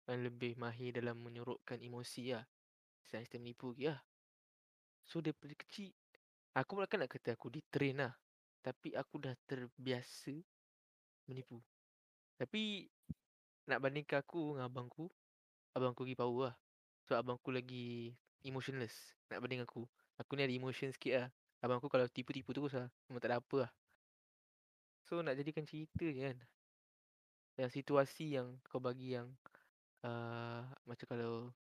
dan lebih mahir dalam menyorokkan emosi lah. Sistem menipu lagi lah. So daripada kecil aku bukan nak kata aku ditrain lah. Tapi aku dah terbiasa menipu. Tapi nak bandingkan aku dengan abangku, abangku lagi power lah. So abangku lagi emotionless nak banding aku. Aku ni ada emotion sikit lah. Abangku kalau tipu-tipu terus lah. Memang tak ada apa lah. So nak jadikan cerita je kan. Yang situasi yang kau bagi yang uh, macam kalau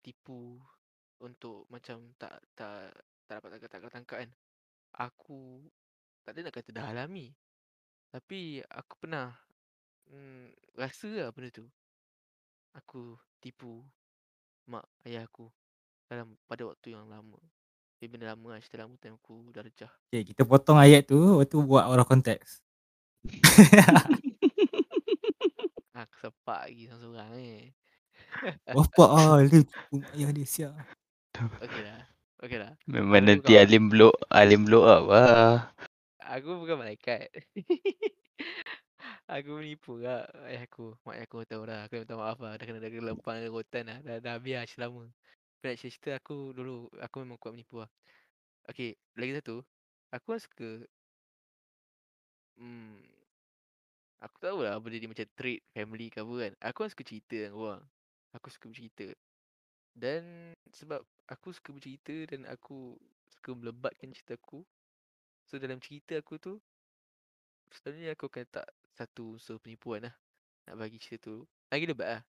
tipu untuk macam tak tak tak dapat tangkap tak tangkap kan. Aku tak ada nak kata dah alami. Tapi aku pernah mm, rasa lah benda tu. Aku tipu mak ayah aku dalam pada waktu yang lama. Dia benda lama lah, cerita lama time aku darjah. Okay, kita potong ayat tu, lepas tu buat of context. Aku sepak lagi seorang-seorang eh. Bapak ah, mak ayah dia siap. Okey lah. Okey lah. Memang Aku nanti Alim blow Alim blow up lah. Aku bukan malaikat. aku menipu lah ayah aku. Mak ayah aku tahu dah. Aku minta maaf lah. Dah kena dah lempang dengan rotan lah. Dah, dah biar selama. Tapi nak cerita aku dulu. Aku memang kuat menipu lah. Okay. Lagi satu. Aku suka. Hmm. Aku tahu lah benda ni macam trait family ke apa kan. Aku kan suka cerita dengan orang. Aku suka bercerita. Dan sebab aku suka bercerita dan aku suka melebatkan cerita aku. So dalam cerita aku tu sebenarnya aku akan letak satu unsur penipuan lah. Nak bagi cerita tu. Lagi lebat lah.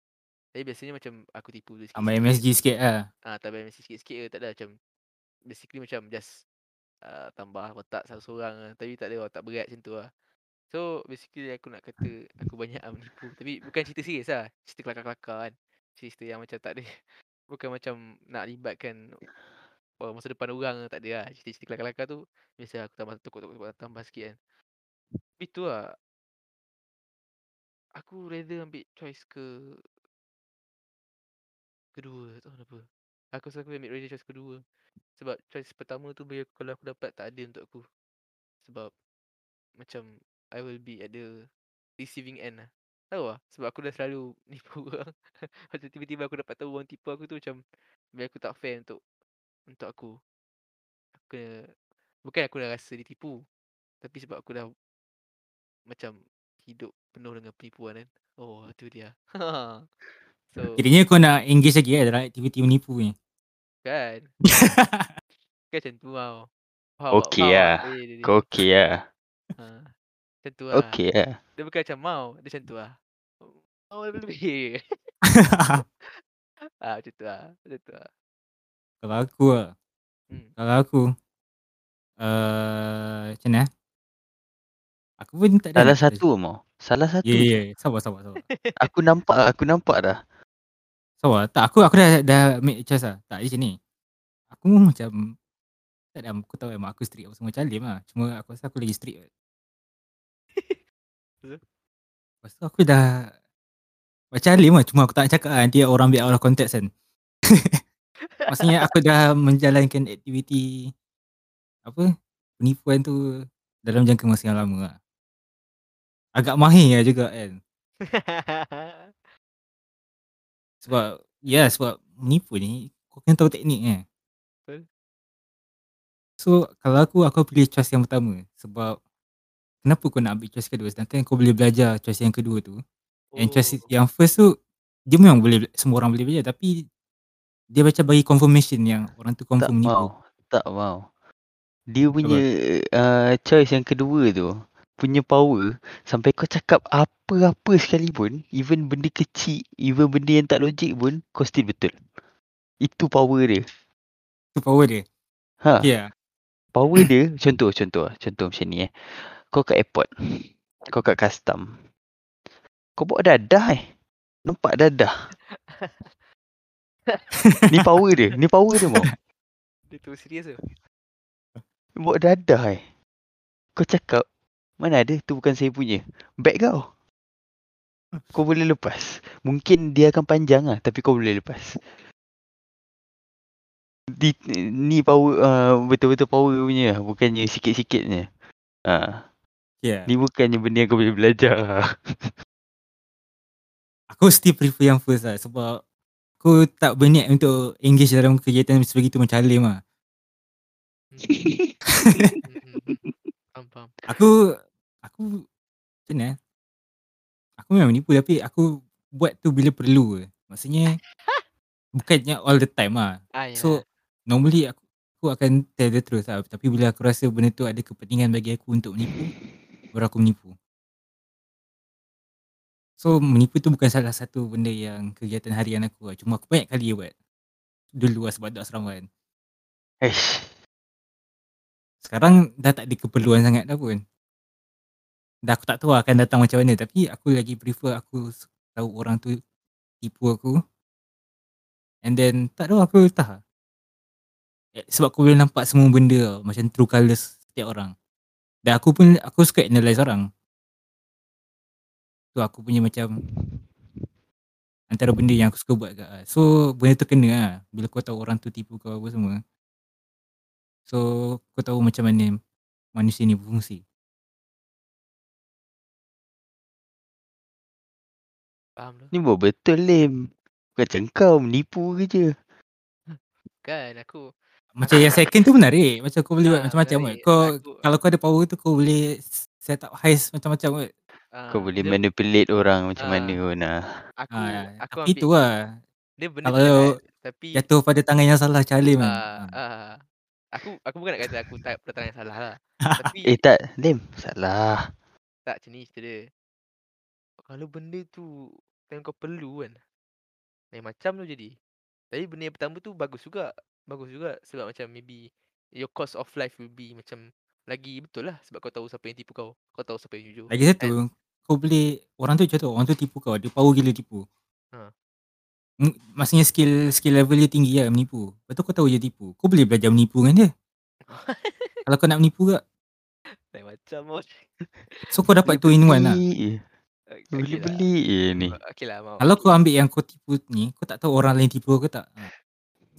Tapi biasanya macam aku tipu tu Tambah sikit-sikit. MSG sikit lah. Ah, tambah MSG sikit-sikit je. Tak ada macam basically macam just uh, tambah otak satu seorang lah. Tapi tak ada otak berat macam tu lah. So basically aku nak kata aku banyak menipu. Tapi bukan cerita serius lah. Cerita kelakar-kelakar kan. Cerita yang macam tak ada. Bukan macam nak libatkan oh, masa depan orang tak ada lah. Cerita-cerita kelakar-kelakar tu biasa aku tambah tukuk-tukuk tambah sikit kan. Tapi tu lah. Aku rather ambil choice ke kedua tahu kenapa. Aku rasa aku ambil rather choice kedua. Sebab choice pertama tu bagi aku kalau aku dapat tak ada untuk aku. Sebab macam I will be at the receiving end lah. Tahu lah sebab aku dah selalu nipu orang. Macam tiba-tiba aku dapat tahu orang tipu aku tu macam bagi aku tak fair untuk untuk aku. Aku kena, bukan aku dah rasa ditipu. Tapi sebab aku dah macam hidup penuh dengan penipuan kan. Oh, tu dia. so, Kiranya kau nak engage lagi lah dalam aktiviti menipu ni. kan. kan macam tu tau. Okey lah. Dia- dia- dia. Kau okey lah. Ha. Macam tu lah. Okey lah. Dia bukan macam mau. Dia macam tu lah. Oh, lebih-lebih. ah, macam tu lah. Macam tu lah. Kalau aku lah. Hmm. Kalau aku. Uh, macam mana? eh? Aku pun tak ada. Salah satu mau. Salah satu. Ya, ya, ya. Sabar, sabar, sabar. Aku nampak aku nampak dah. Sabar. Tak, aku aku dah dah make choice lah. Tak, macam ni. Aku macam tak ada, aku tahu memang aku strict apa semua macam Alim lah. Cuma aku rasa aku lagi strict. Lepas tu aku dah macam Alim lah. Cuma aku tak nak cakap lah. Nanti orang ambil out of context kan. Maksudnya aku dah menjalankan aktiviti apa penipuan tu dalam jangka masa yang lama lah. Agak mahir lah juga kan. Sebab ya sebab menipu ni kau kena tahu teknik kan. Betul. So kalau aku aku pilih choice yang pertama sebab kenapa kau nak ambil choice kedua sedangkan kau boleh belajar choice yang kedua tu. Yang choice Oh. yang first tu dia memang boleh semua orang boleh belajar tapi dia macam bagi confirmation yang orang tu Tak confirm menipu. mau. Tak mau. Dia punya uh, choice yang kedua tu punya power sampai kau cakap apa-apa sekalipun even benda kecil even benda yang tak logik pun kau still betul. Itu power dia. Tu power dia. Ha. Ya. Yeah. Power dia contoh contoh contoh macam ni eh. Kau kat airport. Kau kat custom. Kau bawa dadah eh. Nampak dadah. ni power dia. Ni power dia mau. Dia tu serius ke? Bawa dadah eh. Kau cakap mana ada tu bukan saya punya. Bag kau. Kau boleh lepas. Mungkin dia akan panjang lah tapi kau boleh lepas. Di, ni power uh, betul-betul power punya lah. Bukannya sikit-sikitnya. Ha. Yeah. Ni bukannya benda yang kau boleh belajar lah. Aku still prefer yang first lah sebab aku tak berniat untuk engage dalam kegiatan sebegitu macam Alim lah. Aku aku macam mana eh? Aku memang menipu tapi aku buat tu bila perlu je. Maksudnya bukannya all the time lah. Ah, ya. So normally aku, aku akan tell the truth lah. Tapi bila aku rasa benda tu ada kepentingan bagi aku untuk menipu, baru aku menipu. So menipu tu bukan salah satu benda yang kegiatan harian aku lah. Cuma aku banyak kali buat. Dulu lah sebab duduk asrama kan. Eish. Sekarang dah tak ada keperluan sangat dah pun. Dah aku tak tahu akan datang macam mana. Tapi aku lagi prefer aku tahu orang tu tipu aku. And then tak tahu aku tak. Eh, Sebab aku boleh nampak semua benda tau. Macam true colours setiap orang. Dan aku pun aku suka analyse orang. Tu aku punya macam antara benda yang aku suka buat kat ah. So benda tu kena lah. Bila kau tahu orang tu tipu kau apa semua. So kau tahu macam mana manusia ni berfungsi. Faham tu. Ni buat betul Lim. Bukan macam kau menipu ke je. Kan aku Macam yang second tu menarik. Macam kau boleh buat Ah, macam-macam kot. menarik. Kau Aku- kalau kau ada power tu kau boleh set up heist macam-macam kot. ah, Kau boleh dia, manipulate orang macam Ah. mana pun lah. aku Ah, aku tapi ambil tu lah. dia benda kalau jahat tapi Jatuh pada tangan yang salah Charlie man. ah, ah, aku aku bukan nak kata aku tak pertanyaan yang salah lah. tapi Eh tak Lim. Salah. tak macam ni cerita dia. Kalau benda tu time kau perlu kan. Lain macam tu jadi. Tapi benda yang pertama tu bagus juga. Bagus juga sebab macam maybe your cost of life will be macam lagi betul lah sebab kau tahu siapa yang tipu kau. Kau tahu siapa yang jujur. Lagi satu, kau boleh orang tu contoh orang tu tipu kau, dia power gila tipu. Ha. Maksudnya skill skill level dia tinggi lah menipu. Lepas tu kau tahu dia tipu. Kau boleh belajar menipu dengan dia. Kalau kau nak menipu ke, Lain macam bos. so kau dapat two in one lah. Boleh beli je ni. Okay lah mau. Kalau kau ambil yang kau tipu ni, kau tak tahu orang lain tipu kau ke tak.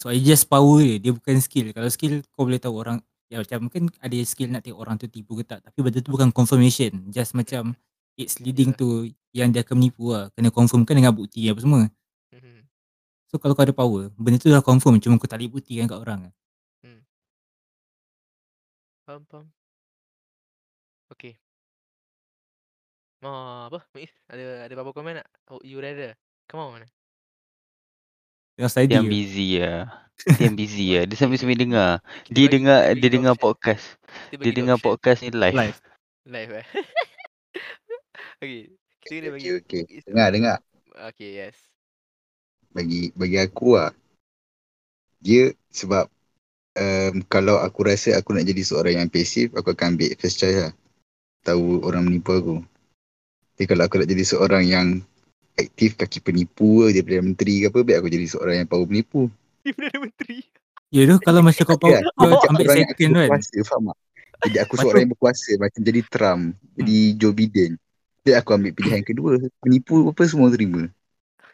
So I just power dia, dia bukan skill. Kalau skill kau boleh tahu orang ya macam mungkin ada skill nak tengok orang tu tipu ke tak. Tapi benda tu bukan confirmation. Just macam it's leading to yang dia akan menipu lah. Kena confirmkan dengan bukti apa semua. Mhm. So kalau kau ada power, benda tu dah confirm cuma kau tak boleh buktikan kat orang. Faham faham. Okay. Mau apa? Muiz, ada ada apa-apa komen tak? Oh, you rather. Come on. Tengah study. Yang ke? busy lah. Dia yang busy lah. Dia sambil-sambil dengar. Dia dengar dia dengar podcast. Dia dua dengar podcast ni live. Live. Live eh. okay. Kita kena bagi Okay, okay. Dengar, dengar. Okay, yes. Bagi bagi aku lah. Dia sebab um, kalau aku rasa aku nak jadi seorang yang pasif, aku akan ambil first choice lah. Tahu orang menipu aku. Tapi kalau aku nak jadi seorang yang aktif kaki penipu ke, dia Perdana Menteri ke apa, baik aku jadi seorang yang power penipu. Dia Perdana Menteri. Ya tu kalau macam kau power, Ya, kau macam ambil second kan. berkuasa, faham tak? Jadi aku Macam- seorang yang berkuasa macam jadi Trump, jadi Joe Biden. Jadi aku ambil pilihan kedua, penipu apa semua terima.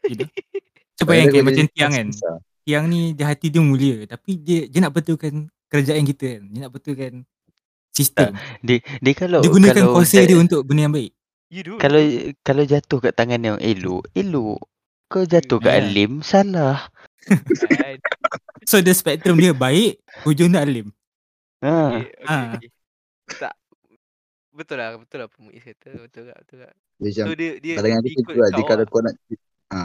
Gitu. Cuba yang kayak aku macam jadi tiang kan. susah. Tiang ni dia hati dia mulia tapi dia dia nak betulkan kerajaan kita kan. Dia nak betulkan sistem. Dia dia kalau Dia gunakan kalau kuasa ja- dia untuk benda yang baik. You do. kalau kalau jatuh kat tangan yang elok, elok. Kau jatuh kat Ya. alim, salah. Kan? So the spectrum dia baik, hujung dia alim. Ha. Okay, okay, Ah. okay. Tak. Betul lah, betul lah Muiz kata. Betul tak, betul tak. Dia macam So dia dia Pandangan dia ikut tu lah. Dia kau kalau lah. kau nak ha,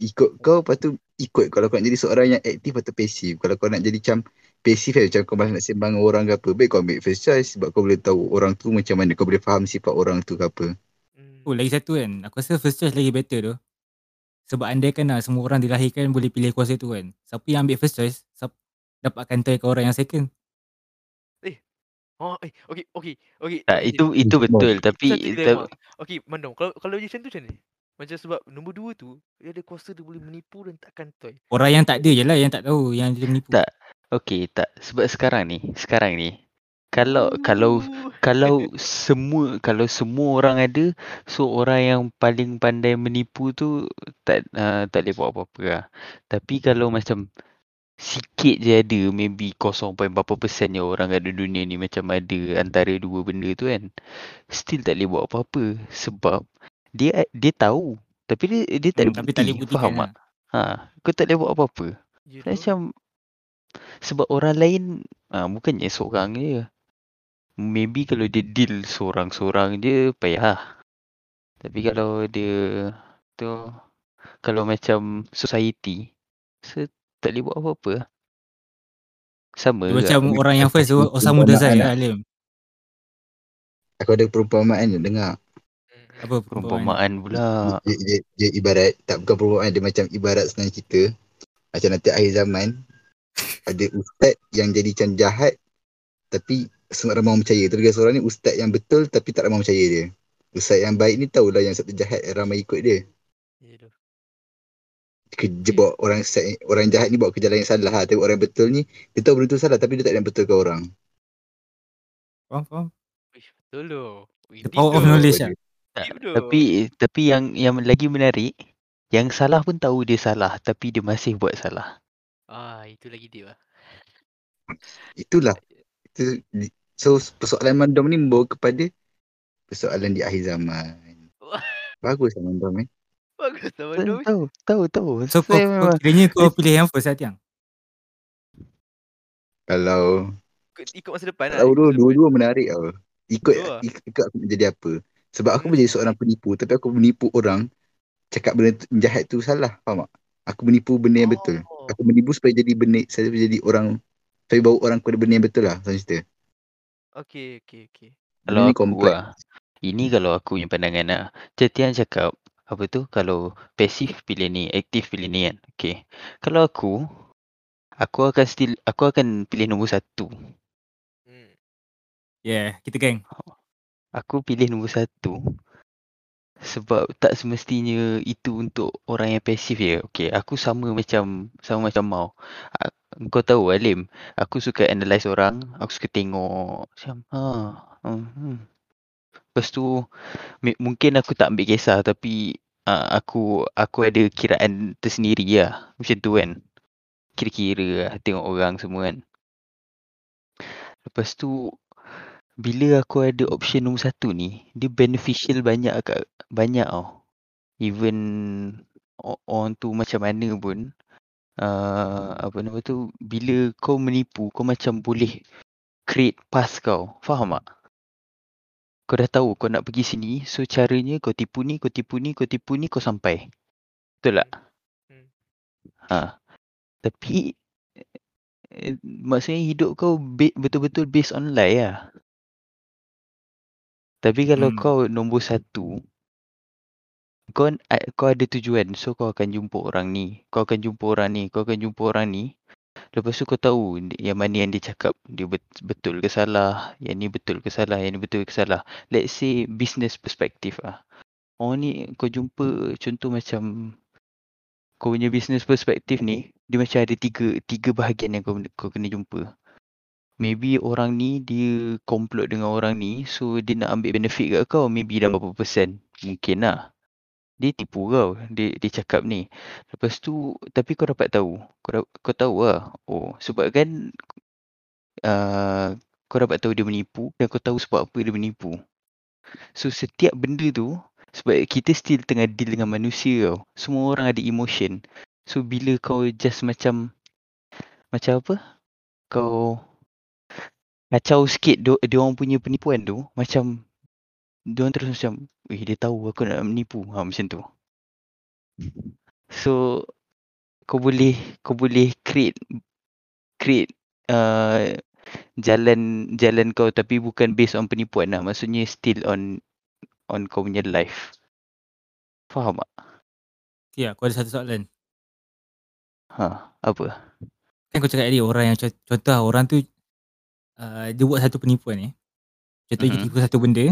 ikut kau lepas tu ikut kalau kau nak jadi seorang yang aktif atau pasif. Kalau kau nak jadi macam pasif kan macam kau malas nak sembang orang ke apa. Baik kau ambil first choice sebab kau boleh tahu orang tu macam mana. Kau boleh faham sifat orang tu ke apa. Hmm. Oh lagi satu kan. Aku rasa first choice lagi better tu. Sebab andai kan lah semua orang dilahirkan boleh pilih kuasa tu kan. Siapa yang ambil first choice, siapa dapatkan try ke orang yang second. Oh, eh, okay, okay, okay. Tak, okay, itu itu Itu betul Itu tapi satu ta- dilema. Okay, Mandom, kalau kalau macam tu macam ni? Macam sebab nombor dua tu, dia ada kuasa dia boleh menipu dan takkan toy. Orang yang tak ada je lah yang tak tahu yang dia menipu. Tak. Okey, tak sebab sekarang ni, sekarang ni kalau kalau Ooh. kalau semua kalau semua orang ada so orang yang paling pandai menipu tu tak uh, tak boleh buat apa-apa lah. Tapi kalau macam sikit je ada maybe 0. berapa persen je orang kat dunia ni macam ada antara dua benda tu kan still tak boleh buat apa-apa sebab dia dia tahu tapi dia dia tak ada Hmm, tapi bukti tak boleh faham lah. tak ha kau tak boleh buat apa-apa You know? macam sebab orang lain ah bukannya seorang je. Maybe kalau dia deal seorang-seorang je payah. Tapi kalau dia tu kalau macam society so, tak boleh buat apa-apa. Sama Dia macam aku- orang yang first tu Osamu Dazai lah. Alim. Aku ada perumpamaan je dengar. Apa perumpamaan? perumpamaan pula. Dia, dia, dia ibarat, tak bukan perumpamaan, dia macam ibarat senang cerita. Macam nanti akhir zaman, ada ustaz yang jadi macam jahat, tapi semua orang percaya. Terus seorang ni ustaz yang betul tapi tak ramai percaya dia. Ustaz yang baik ni tahulah yang satu jahat ramai ikut dia. Kerja bawa orang sa- orang jahat ni bawa ke jalan yang salah lah. Tapi orang betul ni, dia tahu benda tu salah tapi dia tak ada yang betulkan orang. Faham, faham. Betul tu. The power of knowledge lah. Tapi tapi yang yang lagi menarik yang salah pun tahu dia salah tapi dia masih buat salah. Ah, itu lagi deep lah. Itulah. Itu, so persoalan mandom ni membawa kepada persoalan di akhir zaman. Bagus lah mandom eh. Bagus lah Tahu Mandom. tahu tahu. tahu. So kau, memang kiranya kau pilih yang first lah Tiang? Kalau Ikut, ikut masa depan lah. Tahu ikut dulu, masa depan. dua-dua menarik tau. Ikut, Dua. ikut, ikut aku nak jadi apa. Sebab aku Hmm. boleh jadi seorang penipu, tapi aku menipu orang, cakap benda jahat tu salah, faham tak? Aku menipu benda yang betul. Aku menipu supaya jadi benda, saya jadi orang, supaya bawa orang kepada benda yang betul lah, macam cerita. Okay, okay, okay. kalau Benda ni aku kompleks. lah. Ini kalau aku punya pandangan lah. Macam Tian cakap, apa tu kalau pasif pilih ni, aktif pilih ni kan. Okay. Kalau aku aku akan still aku akan pilih nombor satu. Hmm. Yeah, kita geng. Aku pilih nombor satu sebab tak semestinya itu untuk orang yang pasif je. Okay, aku sama macam sama macam mau. Kau tahu Alim, aku suka analyse orang, aku suka tengok macam ha, hmm, hmm. Lepas tu mungkin aku tak ambil kisah tapi uh, aku aku ada kiraan tersendiri lah. Macam tu kan. Kira-kira lah tengok orang semua kan. Lepas tu bila aku ada option nombor satu ni, dia beneficial banyak kat banyak tau. Even o- orang tu macam mana pun uh, apa nama tu bila kau menipu kau macam boleh create path kau. Faham tak? Kau dah tahu kau nak pergi sini, so caranya kau tipu ni, kau tipu ni, kau tipu ni, kau sampai. Betul tak? Hmm. Ha. Tapi eh, maksudnya hidup kau be- betul-betul based on lie lah. Tapi kalau Hmm. kau nombor satu, kau kau ada tujuan. So kau akan jumpa orang ni, kau akan jumpa orang ni, kau akan jumpa orang ni. Lepas tu kau tahu di- yang mana yang dia cakap dia bet- betul ke salah, yang ni betul ke salah, yang ni betul ke salah. Let's say business perspective ah. Orang ni kau jumpa contoh macam kau punya business perspective ni, dia macam ada tiga tiga bahagian yang kau kau kena jumpa. Maybe orang ni dia complot dengan orang ni so dia nak ambil benefit kat kau maybe dalam berapa persen. Mungkin lah. Dia tipu kau. Dia dia cakap ni. Lepas tu tapi kau dapat tahu. Kau kau tahu lah. Oh sebab kan uh, kau dapat tahu dia menipu dan kau tahu sebab apa dia menipu. So setiap benda tu sebab kita still tengah deal dengan manusia tau. Semua orang ada emotion. So bila kau just macam macam apa? Kau kacau sikit dia, dia orang punya penipuan tu macam dia orang terus macam eh dia tahu aku nak menipu. Ha macam tu. So kau boleh kau boleh create create uh, jalan jalan kau tapi bukan based on penipuan lah. Maksudnya still on on kau punya life. Faham tak? Okay, aku ada satu soalan. ha apa? Kan kau cakap tadi orang yang co- contoh orang tu uh, dia buat satu penipuan ni. Contoh dia Mhm. tipu satu benda.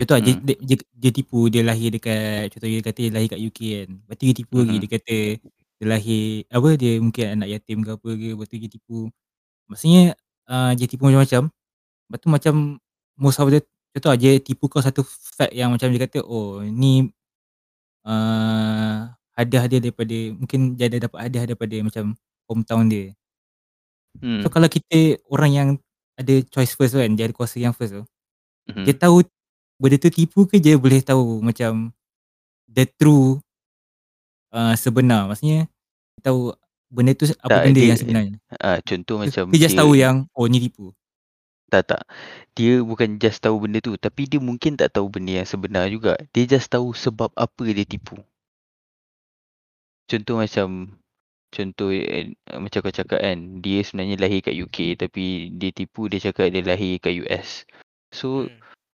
Contoh mm. dia, dia, dia, dia tipu dia lahir dekat contoh dia kata dia lahir kat UK kan. Lepas tu dia tipu lagi Mhm. dia kata dia lahir apa dia mungkin anak yatim ke apa ke. Lepas tu dia tipu. Maksudnya uh, dia tipu macam-macam. Lepas tu macam most of the contoh lah, dia tipu kau satu fact yang macam dia kata oh ni uh, hadiah dia daripada mungkin dia ada dapat hadiah daripada macam hometown dia. hmm. So kalau kita orang yang ada choice first kan, dia ada kuasa yang first tu. Mhm. Dia tahu benda tu tipu ke dia boleh tahu macam the true uh, sebenar. Maksudnya dia tahu benda tu apa Tak, benda dia- yang sebenarnya. Ah, contoh Dia, macam dia just tahu yang oh ni tipu. Tak tak. Dia bukan just tahu benda tu tapi dia mungkin tak tahu benda yang sebenar juga. Dia just tahu sebab apa dia tipu. Contoh macam contoh eh, macam kau cakap kan, dia sebenarnya lahir kat UK tapi dia tipu dia cakap dia lahir kat US. So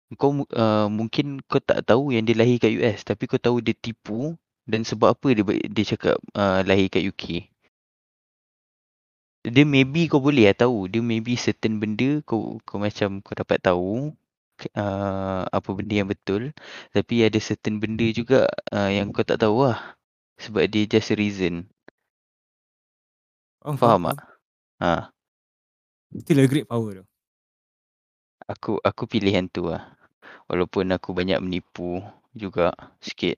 Hmm. kau uh, mungkin kau tak tahu yang dia lahir kat US tapi kau tahu dia tipu dan sebab apa dia dia cakap uh, lahir kat UK. Dia maybe kau boleh lah tahu. Dia maybe certain benda kau kau macam kau dapat tahu uh, apa benda yang betul. Tapi ada certain benda juga uh, yang kau tak tahu lah. Sebab dia just reason. Faham, Faham tak? Ha, Still a great power tu. aku aku pilih yang tu lah. Walaupun aku banyak menipu juga sikit.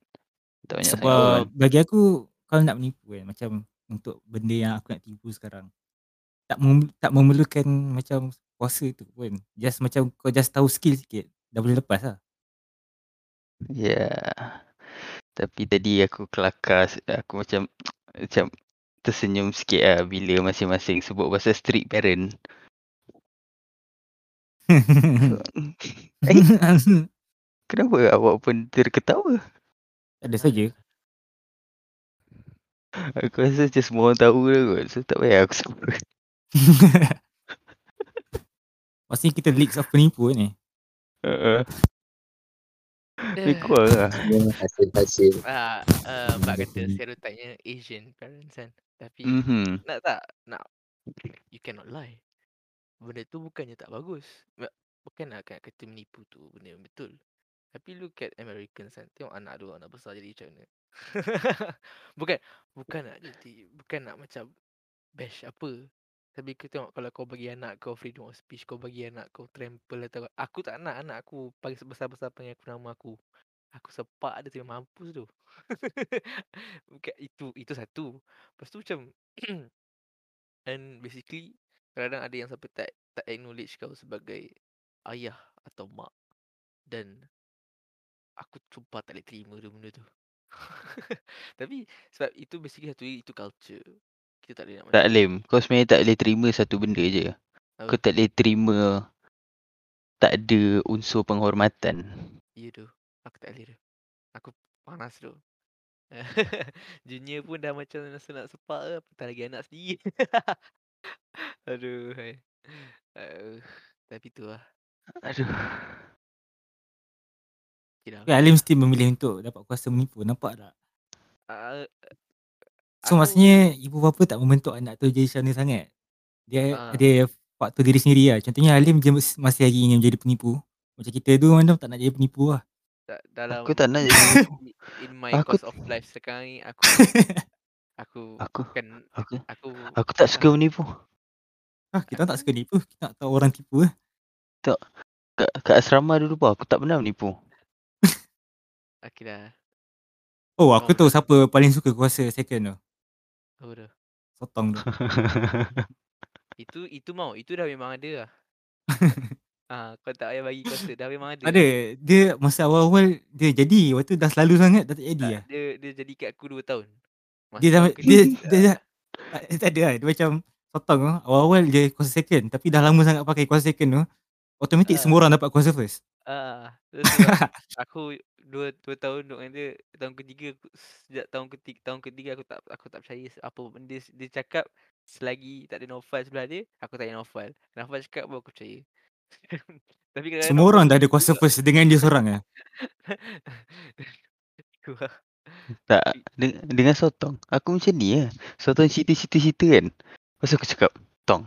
Tak banyak sangat. Sebab bagi aku kalau nak menipu kan macam untuk benda yang aku nak tipu sekarang tak mem- tak memerlukan macam kuasa tu pun. Just macam kau just tahu skill sikit dah boleh lepas lah. Ya. Tapi tadi aku kelakar, aku macam macam tersenyum sikit lah bila masing-masing sebut pasal strict parent. Eh, kenapa awak pun terketawa? Ada saja. Aku rasa macam semua orang tahu dah kot. So tak payah aku sebut. Maksudnya kita leaks of penipu ni. Uh, Lebih kurang lah. Semua hasil-hasil. Ah, uh, Mbak kata stereotypenya Asian parents kan. Tapi Mhm. nak tak? Nak. You cannot lie. Benda tu bukannya tak bagus. Ba- Bukan nak kat- kata menipu tu benda yang betul. Tapi look at Americans kan. Tengok anak dua anak besar jadi macam mana. bukan bukan nak jadi bukan nak macam bash apa. Tapi kau tengok kalau kau bagi anak kau freedom of speech, kau bagi anak kau trample atau aku tak nak anak aku panggil sebesar-besar panggil aku nama aku. Aku sepak dia tengah mampus tu. Bukan itu itu satu. Lepas tu macam and basically kadang ada yang sampai tak tak acknowledge kau sebagai ayah atau mak. Dan aku sumpah tak boleh terima tu benda tu. Tapi sebab itu basically satu itu culture. Kita tak boleh nak Tak Lim, kau sebenarnya tak boleh terima satu benda je. Apa? Kau tak boleh terima tak ada unsur penghormatan. Ya tu. Aku tak boleh tu. Aku panas tu. Junior pun dah macam rasa nak sepak ke, apatah lagi anak sendiri. Aduh. hai. Uh, tapi tu lah. Aduh. Okay, Alim mesti memilih untuk dapat kuasa menipu. Nampak tak? Uh, So maksudnya ibu bapa tak membentuk anak tu jadi macam ni sangat. Dia Ah. ada faktor diri sendiri lah. Contohnya Alim dia mas- masih lagi ingin menjadi penipu. Macam kita tu macam tak nak jadi penipu lah. Tak, dalam Aku tak nak jadi in my Aku- course of life sekarang ni aku aku Aku bukan aku aku aku tak suka menipu. Ah, kita tak suka nipu. Kita nak tahu orang tipu lah. Kat, kat asrama dulu pun aku tak pernah menipu. okay dah. Oh, aku Oh. tahu siapa paling suka kuasa second tu. Apa dah. Sotong tu. Itu itu mau, itu dah memang ada lah. Ah, kau tak payah bagi kuasa, dah memang ada. Ada. Dia masa awal-awal dia jadi. Waktu dah selalu sangat dah tak jadi Tak, lah. dia dia jadi kat aku 2 tahun. Masa Dia dah, tahun dia, ketiga, dia, dah, tak, ada lah. Dia macam sotong tu. Awal-awal dia kuasa second. Tapi dah lama sangat pakai kuasa second tu. Automatik Ah. semua orang dapat kuasa first. Ah, tu sebab aku dua dua tahun duduk dengan dia tahun ketiga aku, sejak tahun ketiga tahun ketiga aku tak aku tak percaya apa pun dia dia cakap selagi tak ada Novel sebelah dia aku tak payah Novel. Novel cakap baru aku percaya. Tapi kadang-kadang Semua orang dah ada kuasa first dengan dia seorang lah. tak de- dengan sotong. Aku macam ni lah. Sotong cerita-cerita-cerita kan. Lepas aku cakap, Tong.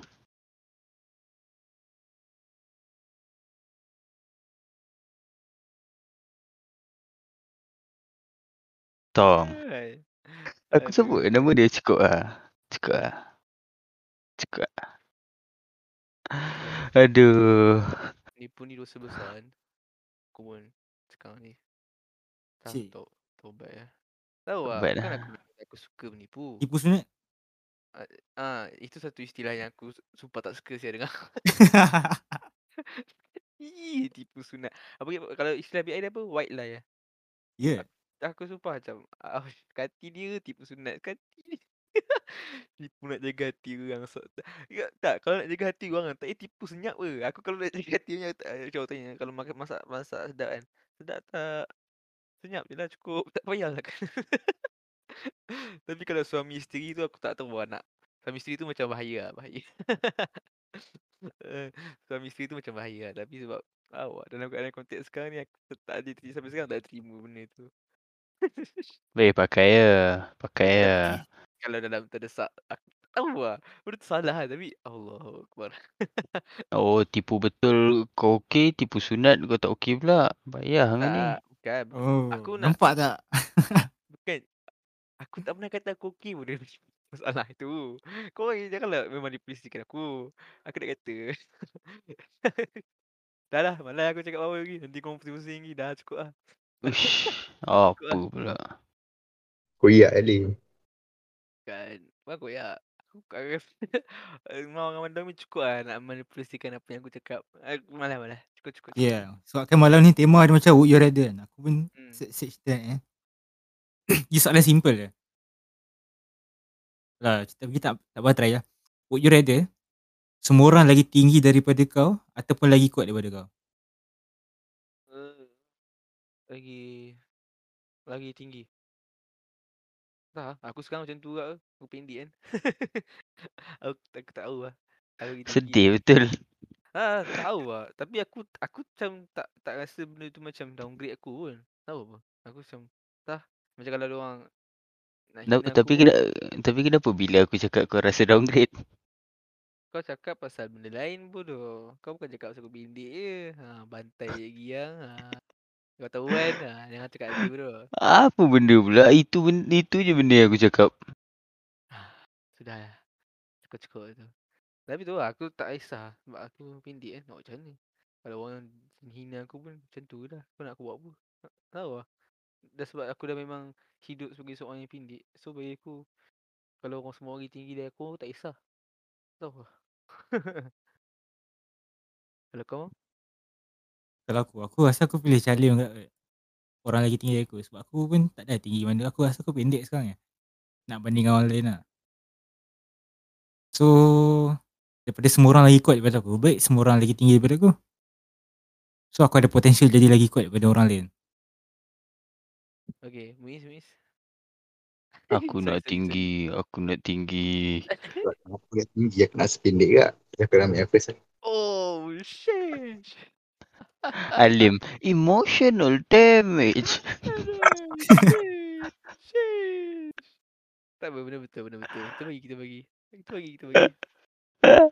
Tong. Aku sebut nama dia cukup lah. Cukup lah. Cukup lah. Aduh. Nipu ni dosa besar kan. Aku pun sekarang ni. Tak tahu. Tobat ya. Tahu lah. Bukan lah. aku, aku suka menipu. Tipu sunat. Ah, itu satu istilah yang aku su- sumpah tak suka saya dengar. Ih, tipu sunat. Apa kalau istilah BI dia apa? White lie. Ya. Aku sumpah macam ah, hati dia tipu sunat hati dia. tipu nak jaga hati orang so, tak, tak, kalau nak jaga hati orang tak payah tipu senyap ke. Aku kalau nak jaga hati orang macam tanya kalau makan masak masak sedap kan. Sedap tak? Senyap je lah cukup. Tak payahlah kan. Tapi kalau suami isteri tu aku tak tahu lah nak. Suami isteri tu macam bahaya lah, bahaya. Eh, suami isteri tu macam bahaya lah. Tapi sebab awak dalam keadaan konteks sekarang ni aku tak- ada terima sampai sekarang tak ada terima benda tu. Weh, pakai ya. Pakai ya. Kalau dalam terdesak aku tahu lah. Benda tu salah lah tapi Allah Akbar. Oh, tipu betul kau okey, tipu sunat kau tak okey pula. Bayar dengan ni. Tak, bukan. bu- Oh, Aku nak nampak tak? bukan. Aku tak pernah kata aku okey pun dengan masalah itu. Kau orang janganlah memanipulasikan aku. Aku nak kata. dah lah, malas aku cakap apa lagi. Nanti kau pusing-pusing lagi. Dah cukup lah. Uish, apa pula. Koyak Ali. Kan. Bagus ya. Aku kan mau dengan Mandam ni cukup lah nak manipulasikan apa yang aku cakap. Aku malas malas. Cukup cukup. Ya. Yeah. Sebabkan malam ni tema ada macam would you rather kan. Aku pun Hmm. search that eh. Ini soalan simple je. Lah, kita pergi tak, tak apa try lah. Would you rather semua orang lagi tinggi daripada kau ataupun lagi kuat daripada kau? Uh, lagi lagi tinggi. Tak, aku sekarang macam tu juga. Aku pendek kan. aku, tak- aku tak tahu lah. Aku lagi. Sedih betul. Ah, tahu lah. Tapi aku aku macam tak tak rasa benda tu macam downgrade aku pun. Tahu apa? Aku macam tah macam kalau dia orang nak hina tapi kena, tapi kenapa bila aku cakap kau rasa downgrade? kau cakap pasal benda lain bodoh. Kau bukan cakap pasal aku pendek je. Ha, bantai je giang. Ha. Kau tahu kan? Ha, jangan cakap nanti bodoh. Apa benda pula? Itu benda, itu je benda yang aku cakap. Sudah lah. Cukup-cukup tu. Tapi tu lah, aku tak kisah. Sebab aku pendek kan. Nak macam mana? Kalau orang hina aku pun macam tu lah. Kau nak aku buat apa? Tak- Tahu lah. Dah sebab aku dah memang hidup sebagai seorang yang pendek. So bagi aku, kalau orang semua orang tinggi dari aku, aku tak kisah. Tahu lah. kalau kau? Kalau aku, aku rasa aku pilih Charlie kat orang lagi tinggi dari aku. Sebab aku pun tak ada tinggi mana. Aku rasa aku pendek sekarang ya. Nak banding dengan orang lain lah. So, daripada semua orang lagi kuat daripada aku, baik semua orang lagi tinggi daripada aku. So, aku ada potensial jadi lagi kuat daripada orang lain. Okay, Muiz, Muiz. Aku nak tinggi, aku nak tinggi. Aku nak tinggi, aku nak sependek kak. Aku nak ambil first. Oh, shit. Alim, emotional damage. Tak apa, benda betul, benda betul. Kita bagi, kita bagi. Kita bagi, kita bagi.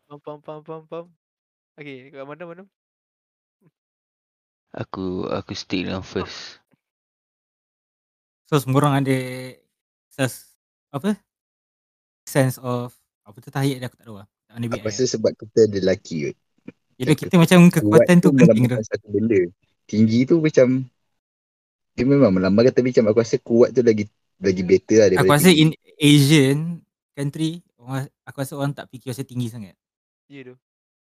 Pam, pam, pam, pam, pam. Okay, kat mana, mana? Aku aku stick dengan first. So, semua orang ada ses, apa? Sense of, apa tu tahiyat dia aku tak tahu lah. Aku rasa sebab kita ada lelaki kot. Jadi kita macam kekuatan tu penting tu. satu benda. Tinggi tu macam dia memang melambangkan tapi macam aku rasa kuat tu lagi lagi better lah daripada Aku rasa tinggi. in Asian country, orang, aku rasa orang tak fikir pasal tinggi sangat. Ya tu.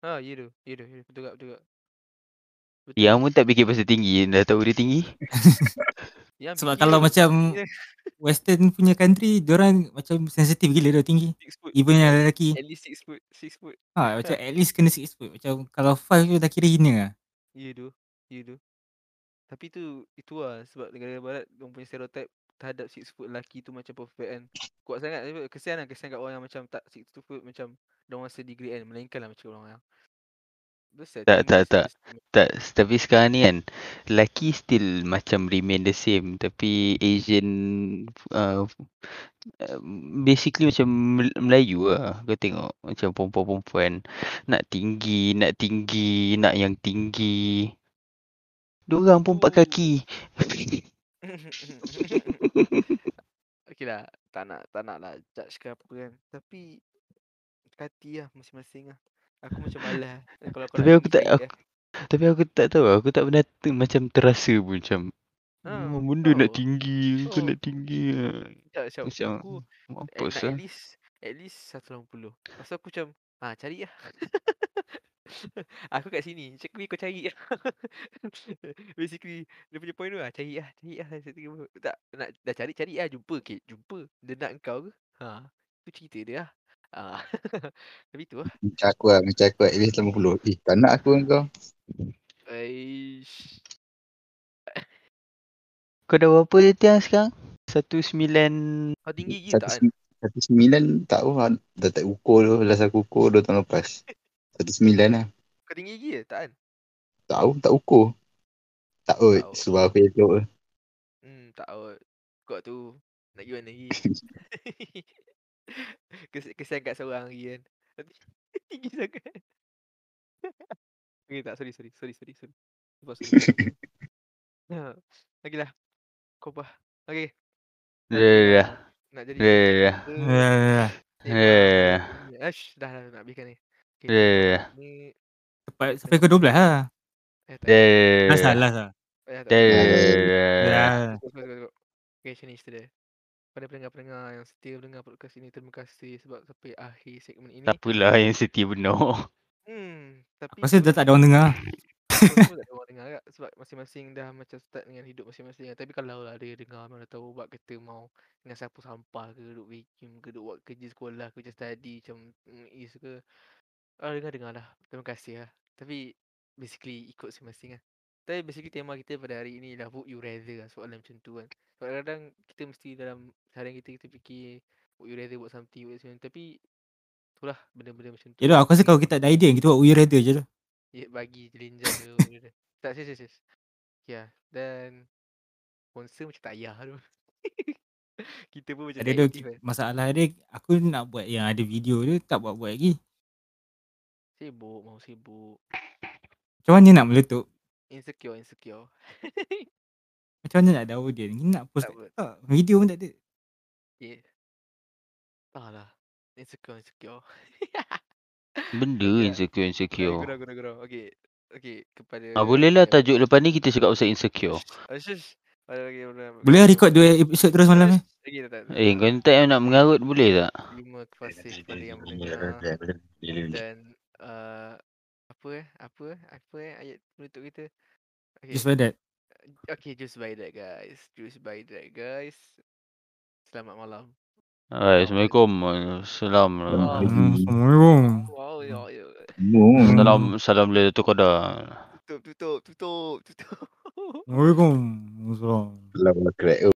Ha, ya tu. Ya tu. Ya, tu. betul tak, betul tak. Betul. Yang pun tak fikir pasal tinggi, dah tahu dia tinggi. Yang Sebab tinggi kalau macam dia. Western punya country, diorang macam sensitif gila dia tinggi. Even yang lelaki. At least six foot. Six foot. Ha, macam at least kena 6 foot. Macam kalau 5 tu dah kira hina lah. Ya tu. Ya tu. Tapi tu, itu lah sebab negara barat dia punya stereotype terhadap six foot lelaki tu macam perfect kan. Kuat sangat. Kesian lah. Kesian kat orang yang macam tak six foot macam dia orang rasa degrade kan. Melainkan lah macam orang yang Tak, tak, tak. a- Tak, tapi sekarang ni kan lelaki still macam remain the same tapi Asian uh, basically macam Mel- Melayu lah kau tengok macam perempuan-perempuan nak tinggi, nak tinggi, nak yang tinggi. Diorang pun empat kaki. okay lah. Tak nak, tak nak lah judge ke apa kan. Tapi hati lah masing-masing lah. Aku macam malas. Kalau kau Tapi nak aku tak- cari lah. Tapi aku tak tahu aku tak pernah ter, macam terasa pun macam Ha, "Oh, benda nak tahu. tinggi, kau Oh. nak tinggi. ah." Sekejap, sekejap. Macam Aku apa at, nak sah? at least at least 180. Lepas tu aku macam ah cari lah. aku kat sini. Basically kau cari lah. Basically dia punya point tu lah. Cari lah. Cari lah. Tak nak dah cari cari lah. Jumpa ke? Jumpa. Dia nak kau ke? Ha. Tu cerita dia lah. Ah. Tapi tu lah. Macam aku lah, macam aku lah, at least 80. Eh, tak nak aku dengan kau. Aish. Kau dah berapa je tiang sekarang? Satu sembilan Kau tinggi gila Satu, tak satu sembilan tak tahu lah. Dah tak ukur tu. Last aku ukur dua tahun lepas. Satu sembilan lah. Kau tinggi gila tak kan? Tak tahu, tak ukur. Tak Tak sebab aku elok lah. Hmm, tak out. Kau tu nak pergi mana lagi? Kes, kesian kat seorang lagi kan. Tinggi sangat. okay, tak. Sorry, sorry. Sorry, sorry, sorry. Lupa, sorry. Ha. Okay lah. Apa? Okay. Dah, dah, dah. Nak jadi dah, dah. ke? Ya, Tema dah. ni- Ash, dah dah nak habiskan ni. Okay, tema dah. ni Cepat sampai ke 12 lah. eh tak. Dah, Last lah, last lah. Eh, dah. dah. Ya. Cukup, cukup, cukup. Okay, macam ni cerita dia. Pada pendengar-pendengar yang setia mendengar podcast ini, terima kasih sebab sampai akhir segmen ini. Tak apalah yang setia benar. Hmm, tapi Aku rasa dah tak ada orang dengar. Tak ada orang dengar kat sebab masing-masing dah macam start dengan hidup masing-masing. Tapi kalau lah dia dengar dah tahu buat kereta mau dengan sapu sampah ke duduk vacuum ke duduk buat kerja sekolah kerja study macam mm, is ke. Ah dengar dengar lah. Terima kasih lah. Tapi basically ikut masing-masing lah. Tapi basically tema kita pada hari ini lah would you rather lah soalan macam tu kan. Sebab kadang-kadang kita mesti dalam seharian kita kita fikir would you rather buat something, would you tapi itulah benda-benda macam tu. Ya dah, aku rasa kalau kita tak ada idea, kita buat we rather je lah. Ya bagi jelinjan tu. tu. tak serius serius. serius. Ya, dan sponsor macam tak payah tu. Kita pun macam Ada tu aktif kan. masalah dia aku nak buat yang ada video dia tak buat-buat lagi. Sibuk, mau sibuk. Macam mana nak meletup? Insecure, insecure. Macam mana nak tahu dia? Ni nak post Tak tak, tak, video pun tak ada. Yeah. Tak lah. Insecure, insecure. Benda Okay lah. insecure Okay, insecure. gurau, gurau, gurau. Okay. Okay, kepada... Ah, boleh lah tajuk lepas ni kita cakap pasal insecure. Oh, shush. Oh, okay, boleh. Boleh lah record dua episod terus malam ni. Okay, tak, tak. Eh, kau ni tak yang nak mengarut boleh tak? Terima kasih kepada yang mendengar. boleh. Dan uh, apa eh? Apa eh? Apa eh ayat penutup kita? Okay. Just by that. okay, just by that guys. Just by that guys. Selamat malam. Alright, Assalamualaikum. Salam. Assalamualaikum. Wow, ya, ya. Salam salam Lailatul Qadar. Tutup, tutup, tutup, tutup. Assalamualaikum. Assalamualaikum. Crack.